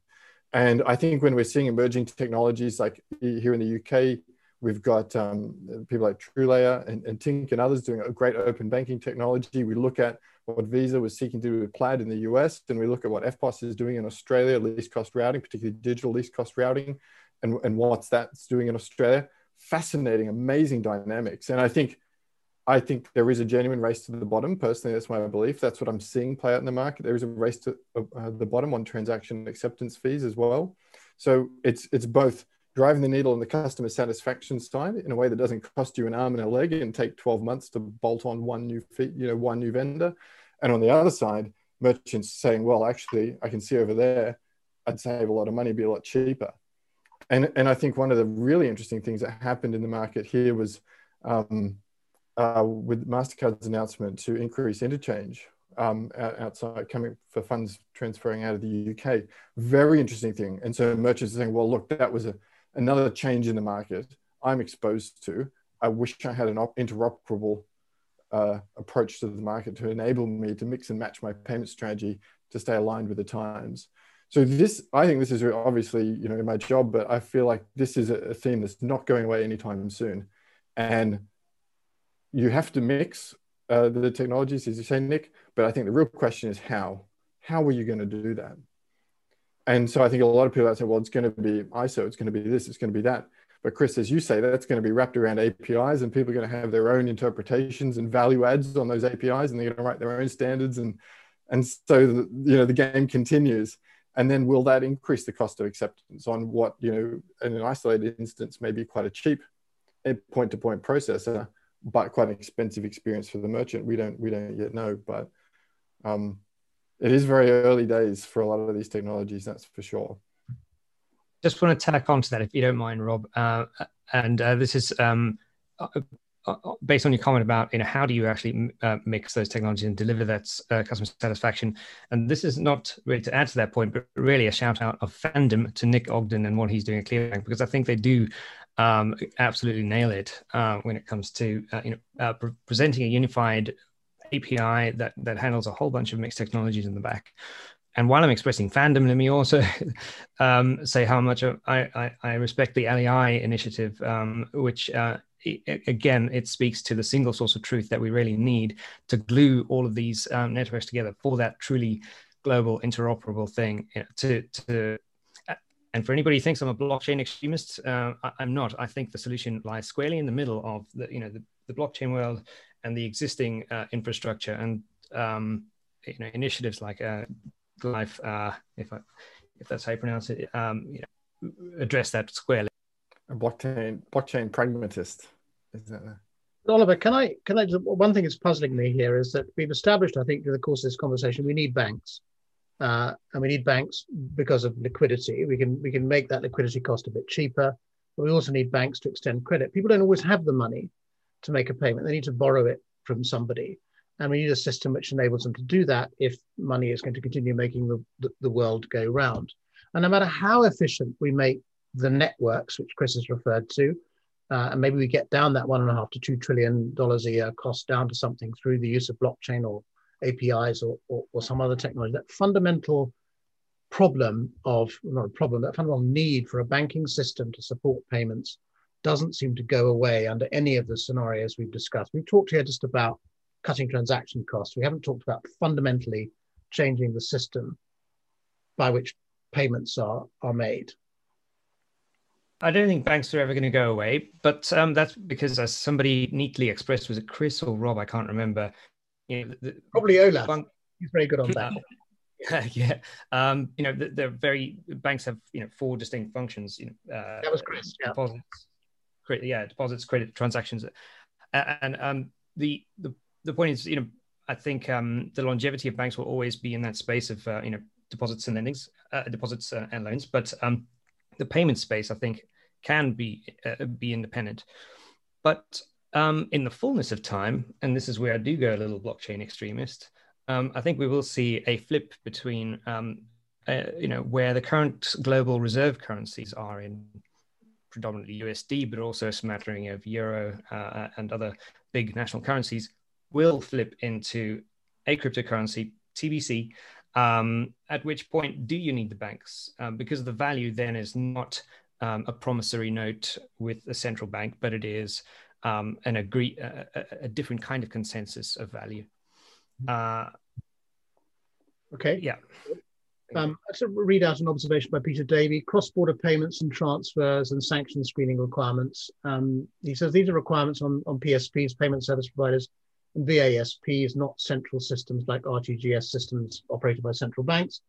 And I think when we're seeing emerging technologies like here in the UK, we've got um, people like TrueLayer and, and Tink and others doing a great open banking technology. We look at what Visa was seeking to do with Plaid in the US, and we look at what eftpos is doing in Australia, least cost routing, particularly digital least cost routing, and, and what's that's doing in Australia. Fascinating, amazing dynamics. And I think I think there is a genuine race to the bottom. Personally, that's my belief. That's what I'm seeing play out in the market. There is a race to uh, the bottom on transaction acceptance fees as well. So it's it's both driving the needle on the customer satisfaction side in a way that doesn't cost you an arm and a leg and take 12 months to bolt on one new fee, you know, one new vendor. And on the other side, merchants saying, well, actually, I can see over there, I'd save a lot of money, be a lot cheaper. And, and I think one of the really interesting things that happened in the market here was um, uh, with MasterCard's announcement to increase interchange um, outside coming for funds transferring out of the UK. Very interesting thing. And so merchants are saying, well, look, that was a, another change in the market I'm exposed to. I wish I had an interoperable uh, approach to the market to enable me to mix and match my payment strategy to stay aligned with the times. So this, I think this is obviously, you know, my job, but I feel like this is a theme that's not going away anytime soon. And you have to mix uh, the technologies, as you say, Nick, but I think the real question is how. How are you going to do that? And so I think a lot of people that say, well, it's going to be ISO, it's going to be this, it's going to be that. But Chris, as you say, that's going to be wrapped around APIs, and people are going to have their own interpretations and value adds on those APIs, and they're going to write their own standards, and and so the, you know the game continues. And then will that increase the cost of acceptance on what you know in an isolated instance may be quite a cheap point-to-point processor, but quite an expensive experience for the merchant? We don't we don't yet know, but um, it is very early days for a lot of these technologies, that's for sure. Just want to tack on to that, if you don't mind, Rob. Uh, and uh, this is um, uh, uh, based on your comment about you know how do you actually uh, mix those technologies and deliver that uh, customer satisfaction. And this is not really to add to that point, but really a shout out of fandom to Nick Ogden and what he's doing at Clearbank because I think they do um, absolutely nail it uh, when it comes to uh, you know pre- presenting a unified API that that handles a whole bunch of mixed technologies in the back. And while I'm expressing fandom, let me also um, say how much I, I, I, respect the LEI initiative, um, which uh, again, it speaks to the single source of truth that we really need to glue all of these um, networks together for that truly global interoperable thing. to to And for anybody who thinks I'm a blockchain extremist, uh, I, am not. I think the solution lies squarely in the middle of the, you know, the, the blockchain world and the existing uh, infrastructure and um, you know initiatives like uh, Life, uh, if I, if that's how you pronounce it, um, you know, address that squarely. A blockchain blockchain pragmatist, is that? A... Oliver, can I can I one thing that's puzzling me here is that we've established, I think, through the course of this conversation, we need banks. Uh, and we need banks because of liquidity. We can we can make that liquidity cost a bit cheaper, but we also need banks to extend credit. People don't always have the money to make a payment; they need to borrow it from somebody, and we need a system which enables them to do that if money is going to continue making the, the, the world go round. And no matter how efficient we make the networks, which Chris has referred to, uh, and maybe we get down that one and a half to two trillion dollars a year cost down to something through the use of blockchain or APIs or, or, or some other technology. That fundamental problem of, not a problem, that fundamental need for a banking system to support payments doesn't seem to go away under any of the scenarios we've discussed. We've talked here just about cutting transaction costs. We haven't talked about fundamentally changing the system by which payments are, are made. I don't think banks are ever going to go away, but um, that's because, as somebody neatly expressed, was it Chris or Rob? I can't remember. You know, the, Probably Olaf. Bank, He's very good on that. yeah, um, you know, they're very banks have you know four distinct functions. You know, uh, that was Chris. Yeah. Deposits, credit, yeah, deposits, credit, transactions, and um, the the the point is, you know, I think um, the longevity of banks will always be in that space of uh, you know deposits and lendings, uh, deposits uh, and loans, but um, the payment space I think can be uh, be independent, but um, in the fullness of time, and this is where I do go a little blockchain extremist. Um, I think we will see a flip between um, uh, you know where the current global reserve currencies are in predominantly USD, but also a smattering of euro uh, and other big national currencies, will flip into a cryptocurrency, TBC. Um, at which point do you need the banks? Um, because the value then is not um, a promissory note with a central bank, but it is um, an agree a, a, different kind of consensus of value. Uh, okay. Yeah. Um, read out an observation by Peter Davey, cross-border payments and transfers and sanction screening requirements. Um, he says these are requirements on, on PSPs, payment service providers, and VASPs, not central systems like RTGS systems operated by central banks.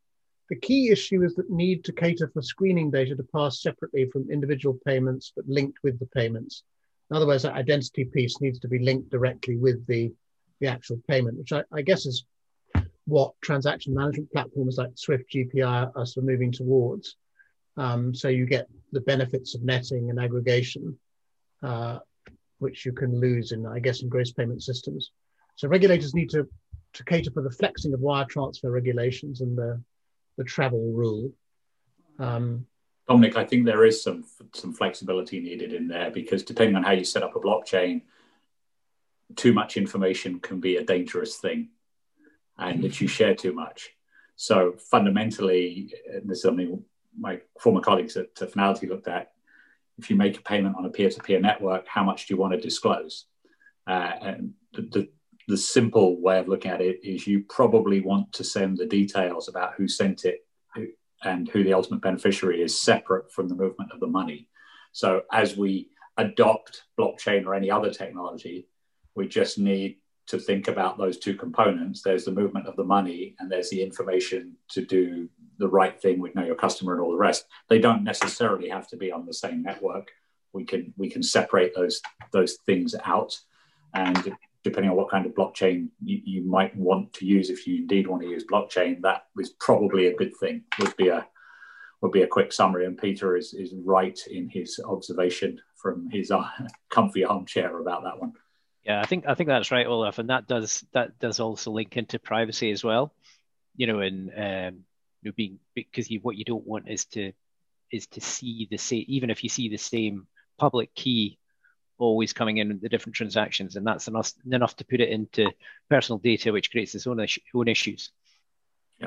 The key issue is that need to cater for screening data to pass separately from individual payments, but linked with the payments. In other words, that identity piece needs to be linked directly with the, the actual payment, which I, I guess is what transaction management platforms like Swift GPI are sort of moving towards. Um, so you get the benefits of netting and aggregation, uh, which you can lose in, I guess, in gross payment systems. So regulators need to, to cater for the flexing of wire transfer regulations and the, the travel rule. Um, Dominic, I think there is some some flexibility needed in there because depending on how you set up a blockchain, too much information can be a dangerous thing and that you share too much. So fundamentally, this is something my former colleagues at, Fnality looked at. If you make a payment on a peer-to-peer network, how much do you want to disclose? Uh, and the, the, the simple way of looking at it is you probably want to send the details about who sent it and who the ultimate beneficiary is separate from the movement of the money. So as we adopt blockchain or any other technology, we just need to think about those two components. There's the movement of the money, and there's the information to do the right thing with know your customer and all the rest. They don't necessarily have to be on the same network. We can we can separate those those things out, and depending on what kind of blockchain you, you might want to use, if you indeed want to use blockchain, that is probably a good thing. Would be a would be a quick summary. And Peter is is right in his observation from his uh, comfy armchair about that one. Yeah, I think I think that's right, Olaf, and that does that does also link into privacy as well. You know, and um, you know, being because you, what you don't want is to is to see the same, even if you see the same public key always coming in the different transactions, and that's enough enough to put it into personal data, which creates its own own issues.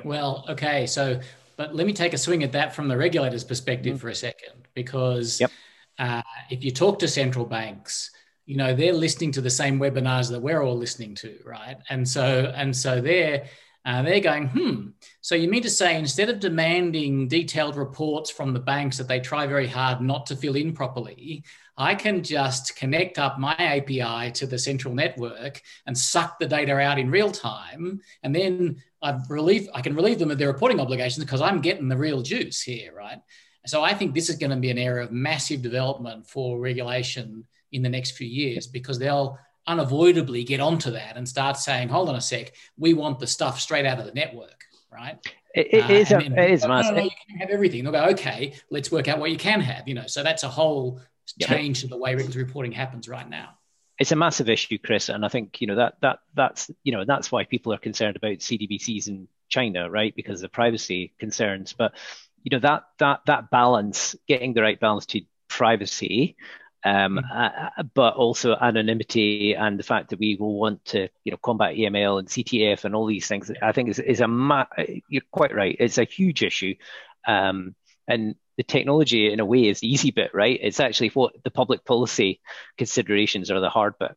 Well, okay, so but let me take a swing at that from the regulator's perspective mm-hmm. for a second, because yep. uh, if you talk to central banks you know they're listening to the same webinars that we're all listening to right and so and so they're Uh, they're going, hmm. So you mean to say instead of demanding detailed reports from the banks that they try very hard not to fill in properly, I can just connect up my API to the central network and suck the data out in real time, and then I relieve I can relieve them of their reporting obligations because I'm getting the real juice here, right? So I think this is going to be an area of massive development for regulation in the next few years because they'll unavoidably get onto that and start saying, hold on a sec, we want the stuff straight out of the network, right? It, it uh, is, a, it is massive. No, no, you can have everything. They'll go, okay, let's work out what you can have, you know. So that's a whole change to the way reporting happens right now. It's a massive issue, Chris, and I think you know that that that's you know that's why people are concerned about CDBCs in China, right? Because of the privacy concerns. But you know that that that balance, getting the right balance to privacy um, mm-hmm. uh, but also anonymity and the fact that we will want to, you know, combat AML and CTF and all these things. I think is is a ma- you're quite right. It's a huge issue, um, and the technology in a way is the easy bit, right? It's actually what the public policy considerations are the hard bit.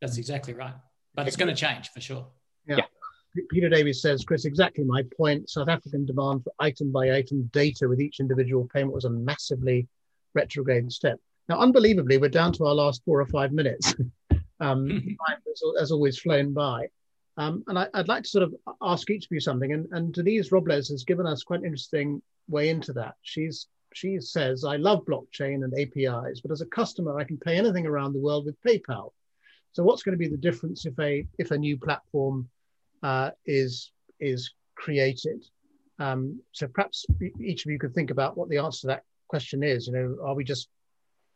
That's exactly right, but it's going to change for sure. yeah. yeah. Peter Davies says, Chris, exactly my point. South African demand for item by item data with each individual payment was a massively retrograde step. Now, unbelievably, we're down to our last four or five minutes. um, time has, has, always flown by. Um, and I, would like to sort of ask each of you something. And, and Denise Robles has given us quite an interesting way into that. She's she says, I love blockchain and APIs, but as a customer, I can pay anything around the world with PayPal. So what's going to be the difference if a if a new platform uh, is is created? Um, so perhaps each of you could think about what the answer to that question is. You know, are we just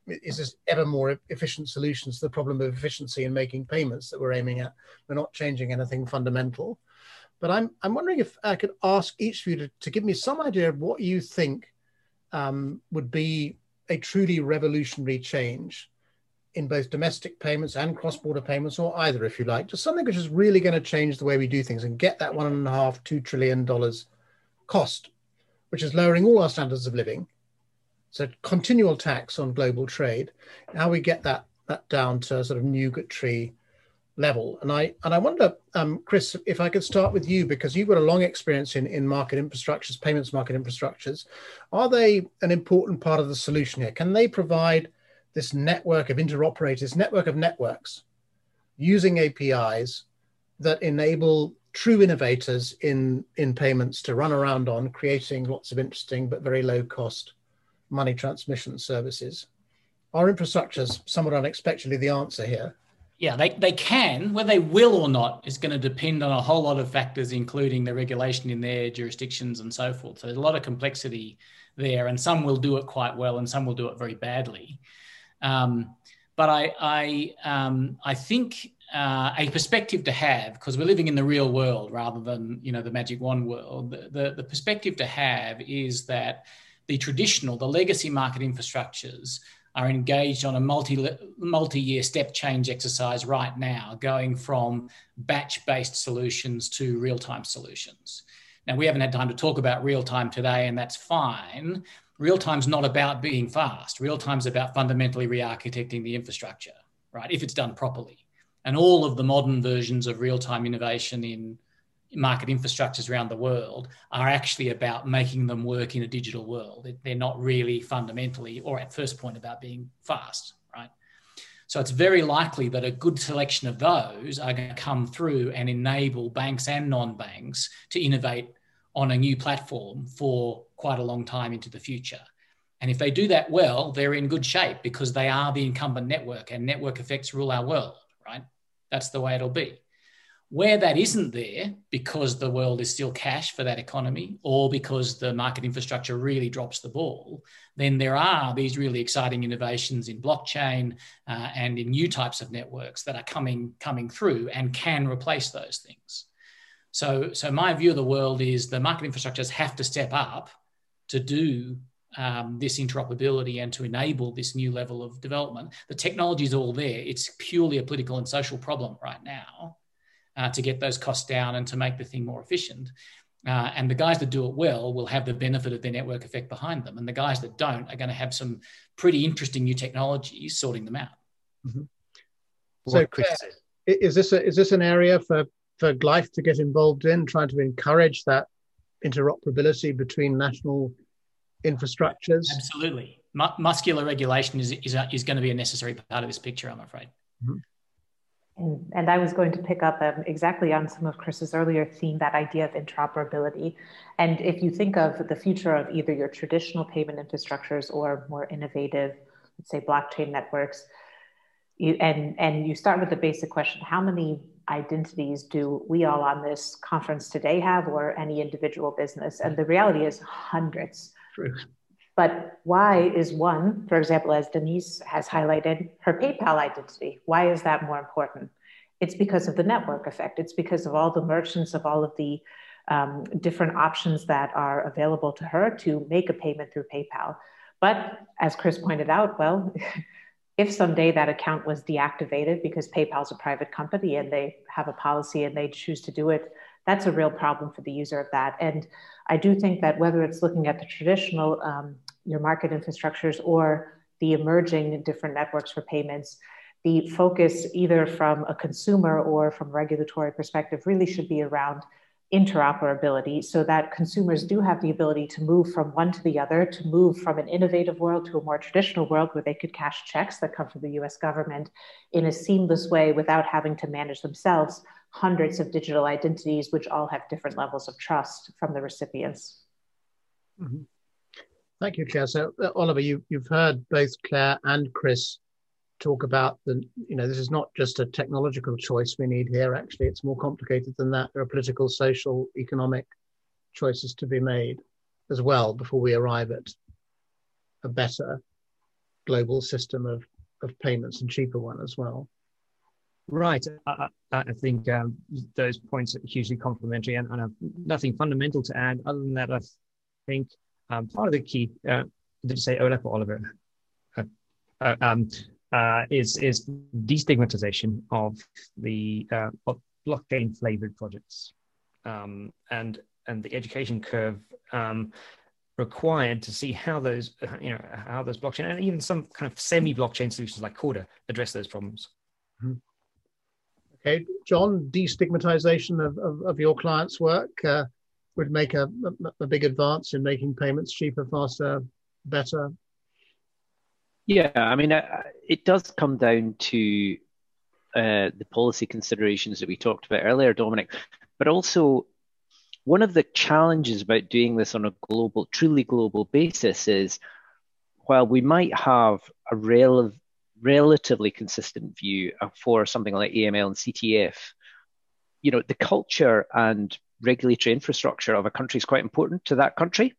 is this ever more efficient solutions to the problem of efficiency in making payments that we're aiming at. We're not changing anything fundamental. But I'm, I'm wondering if I could ask each of you to, to give me some idea of what you think um, would be a truly revolutionary change in both domestic payments and cross-border payments, or either, if you like, just something which is really going to change the way we do things and get that one and a half, two trillion dollars cost, which is lowering all our standards of living so continual tax on global trade. How we get that that down to a sort of nugatory level. And I and I wonder, um, Chris, if I could start with you because you've got a long experience in in market infrastructures, payments market infrastructures. Are they an important part of the solution here? Can they provide this network of interoperators, network of networks, using APIs that enable true innovators in in payments to run around on, creating lots of interesting but very low cost money transmission services. Are infrastructures somewhat unexpectedly the answer here? Yeah, they, they can. Whether they will or not is going to depend on a whole lot of factors, including the regulation in their jurisdictions and so forth. So there's a lot of complexity there, and some will do it quite well, and some will do it very badly. Um, but I I um, I think uh, a perspective to have because we're living in the real world rather than you know the magic wand world. The, the, the perspective to have is that the traditional, the legacy market infrastructures are engaged on a multi multi-year step change exercise right now, going from batch-based solutions to real-time solutions. Now we haven't had time to talk about real-time today, and that's fine. Real time's not about being fast. Real time's about fundamentally re-architecting the infrastructure, right? If it's done properly. And all of the modern versions of real-time innovation in market infrastructures around the world are actually about making them work in a digital world. They're not really fundamentally, or at first point, about being fast, right? So it's very likely that a good selection of those are going to come through and enable banks and non banks to innovate on a new platform for quite a long time into the future. And if they do that well, they're in good shape because they are the incumbent network and network effects rule our world, right? That's the way it'll be. Where that isn't there, because the world is still cash for that economy, or because the market infrastructure really drops the ball, then there are these really exciting innovations in blockchain uh, and in new types of networks that are coming coming through and can replace those things. So, so my view of the world is the market infrastructures have to step up to do um, this interoperability and to enable this new level of development. The technology is all there. It's purely a political and social problem right now uh, to get those costs down and to make the thing more efficient. Uh, and the guys that do it well will have the benefit of their network effect behind them. And the guys that don't are going to have some pretty interesting new technologies sorting them out. Mm-hmm. So, Claire, is this a, is this an area for for GLEIF to get involved in, trying to encourage that interoperability between national infrastructures? Absolutely. Mu- muscular regulation is, is, is going to be a necessary part of this picture, I'm afraid. Mm-hmm. And, and, I was going to pick up um, exactly on some of Chris's earlier theme, that idea of interoperability. And if you think of the future of either your traditional payment infrastructures or more innovative, let's say blockchain networks, you, and, and you start with the basic question, how many identities do we all on this conference today have or any individual business? And the reality is hundreds. True. But why is one, for example, as Denise has highlighted, her PayPal identity? Why is that more important? It's because of the network effect. It's because of all the merchants, of all of the um, different options that are available to her to make a payment through PayPal. But as Chris pointed out, well, if someday that account was deactivated because PayPal's a private company and they have a policy and they choose to do it, that's a real problem for the user of that. And I do think that whether it's looking at the traditional um, your market infrastructures or the emerging different networks for payments, the focus either from a consumer or from regulatory perspective really should be around interoperability so that consumers do have the ability to move from one to the other, to move from an innovative world to a more traditional world where they could cash checks that come from the US government in a seamless way without having to manage themselves hundreds of digital identities, which all have different levels of trust from the recipients. Mm-hmm. Thank you, Claire. So, uh, Oliver, you, you've heard both Claire and Chris talk about the, you know, this is not just a technological choice we need here. Actually, it's more complicated than that. There are political, social, economic choices to be made as well before we arrive at a better global system of, of payments and cheaper one as well. Right. I, I think um, those points are hugely complementary and, and nothing fundamental to add other than that. I think um, part of the key, uh, did you say Olaf or Oliver? Uh, uh, um, uh, is is destigmatization of the uh, of blockchain flavored projects, um, and and the education curve um, required to see how those you know how those blockchain and even some kind of semi blockchain solutions like Corda address those problems. Mm-hmm. Okay, John, destigmatization of, of, of your clients' work uh, would make a, a, big advance in making payments cheaper, faster, better, yeah, I mean, it does come down to uh, the policy considerations that we talked about earlier, Dominic, but also one of the challenges about doing this on a global, truly global basis is while we might have a rel- relatively consistent view for something like AML and CTF, you know, the culture and regulatory infrastructure of a country is quite important to that country.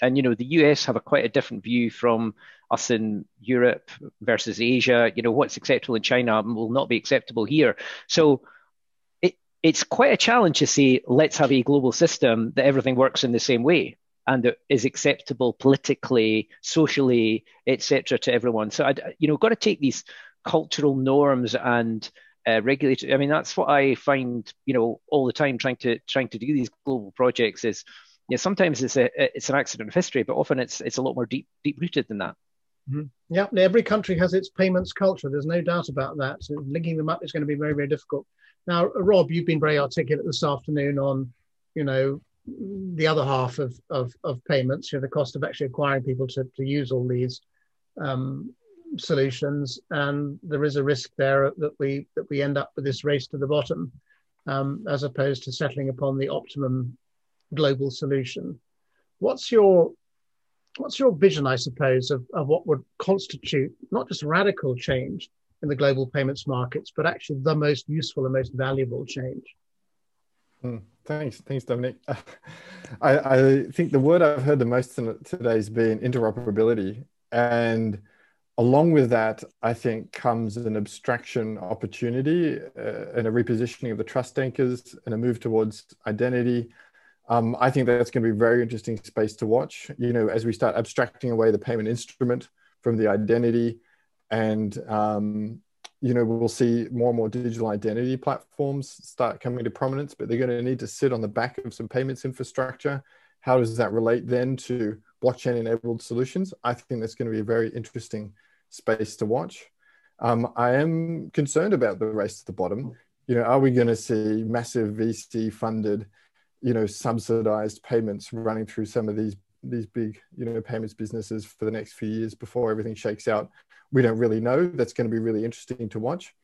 And, you know, the US have a quite a different view from us in Europe versus Asia. You know, what's acceptable in China will not be acceptable here. So it, it's quite a challenge to say, let's have a global system that everything works in the same way and that is acceptable politically, socially, etc., to everyone. So, I, you know, got to take these cultural norms and uh, regulatory. I mean, that's what I find, you know, all the time trying to trying to do these global projects is, yeah, you know, sometimes it's a it's an accident of history, but often it's it's a lot more deep deep rooted than that. Mm-hmm. Yeah, every country has its payments culture. There's no doubt about that. So linking them up is going to be very, very difficult. Now, Rob, you've been very articulate this afternoon on, you know, the other half of, of, of payments, you know, the cost of actually acquiring people to, to use all these um, solutions. And there is a risk there that we that we end up with this race to the bottom, um, as opposed to settling upon the optimum global solution. What's your what's your vision, I suppose, of, of what would constitute not just radical change in the global payments markets, but actually the most useful and most valuable change? Hmm. Thanks, thanks, Dominic. I, I, think the word I've heard the most today has been interoperability, and along with that, I think comes an abstraction opportunity uh, and a repositioning of the trust anchors and a move towards identity um, I think that's going to be a very interesting space to watch. You know, as we start abstracting away the payment instrument from the identity, and um, you know, we'll see more and more digital identity platforms start coming to prominence, but they're going to need to sit on the back of some payments infrastructure. How does that relate then to blockchain-enabled solutions? I think that's going to be a very interesting space to watch. Um, I am concerned about the race to the bottom You know, are we going to see massive VC funded, you know, subsidized payments running through some of these these big, you know, payments businesses for the next few years before everything shakes out? We don't really know. That's going to be really interesting to watch.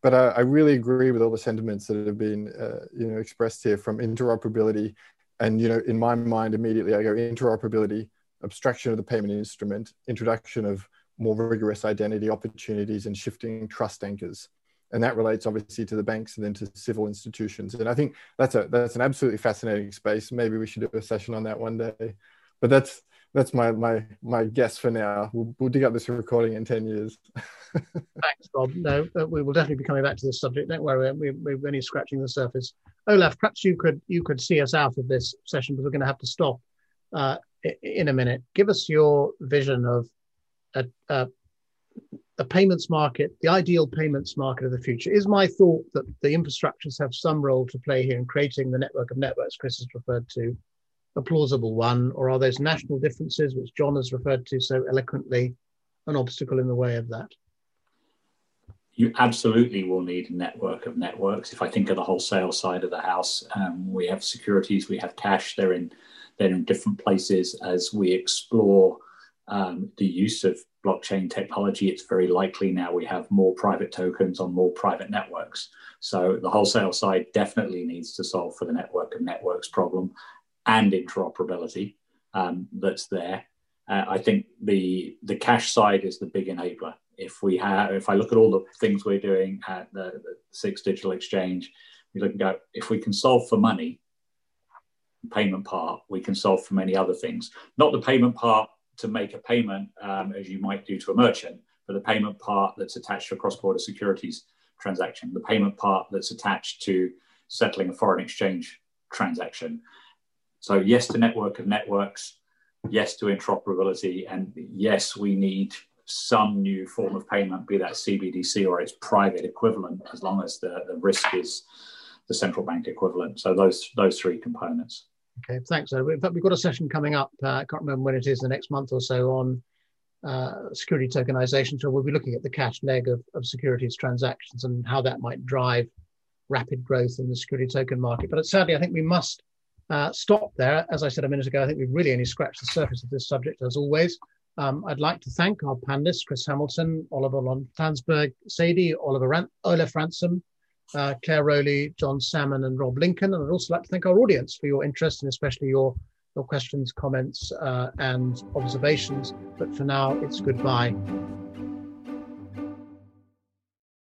But I, I really agree with all the sentiments that have been, uh, you know, expressed here from interoperability, and you know, in my mind, immediately I go interoperability, abstraction of the payment instrument, introduction of more rigorous identity opportunities, and shifting trust anchors and that relates obviously to the banks and then to civil institutions. And I think that's a that's an absolutely fascinating space. Maybe we should do a session on that one day. But that's that's my my my guess for now. We'll, we'll dig up this recording in ten years. Thanks, Bob. No, uh, we will definitely be coming back to this subject. Don't worry, we, we're only scratching the surface. Olaf, perhaps you could you could see us out of this session, but we're going to have to stop uh, in a minute. Give us your vision of a, a a payments market, the ideal payments market of the future. Is my thought that the infrastructures have some role to play here in creating the network of networks Chris has referred to a plausible one, or are those national differences, which John has referred to so eloquently, an obstacle in the way of that? You absolutely will need a network of networks. If I think of the wholesale side of the house, um, we have securities, we have cash. They're in they're in different places as we explore um, the use of blockchain technology, it's very likely now we have more private tokens on more private networks. So the wholesale side definitely needs to solve for the network of networks problem and interoperability um, that's there. Uh, I think the the cash side is the big enabler. If we have, if I look at all the things we're doing at the, the SIX Digital Exchange, we look and go, if we can solve for money, payment part, we can solve for many other things. Not the payment part to make a payment um, as you might do to a merchant, but the payment part that's attached to a cross-border securities transaction, the payment part that's attached to settling a foreign exchange transaction. So yes to network of networks, yes to interoperability, and yes, we need some new form of payment, be that CBDC or its private equivalent, as long as the, the risk is the central bank equivalent. So those those three components. Okay, thanks. In fact, we've got a session coming up. Uh, I can't remember when it is, the next month or so, on uh, security tokenization. So we'll be looking at the cash leg of, of securities transactions and how that might drive rapid growth in the security token market. But sadly, I think we must uh, stop there. As I said a minute ago, I think we've really only scratched the surface of this subject, as always. Um, I'd like to thank our panelists, Chris Hamilton, Oliver Lontansberg, Sadie, Oliver Ran- Olaf Ransome, uh, Claire Rowley, John Salmon, and Rob Lincoln. And I'd also like to thank our audience for your interest and especially your, your questions, comments, uh, and observations. But for now, it's goodbye.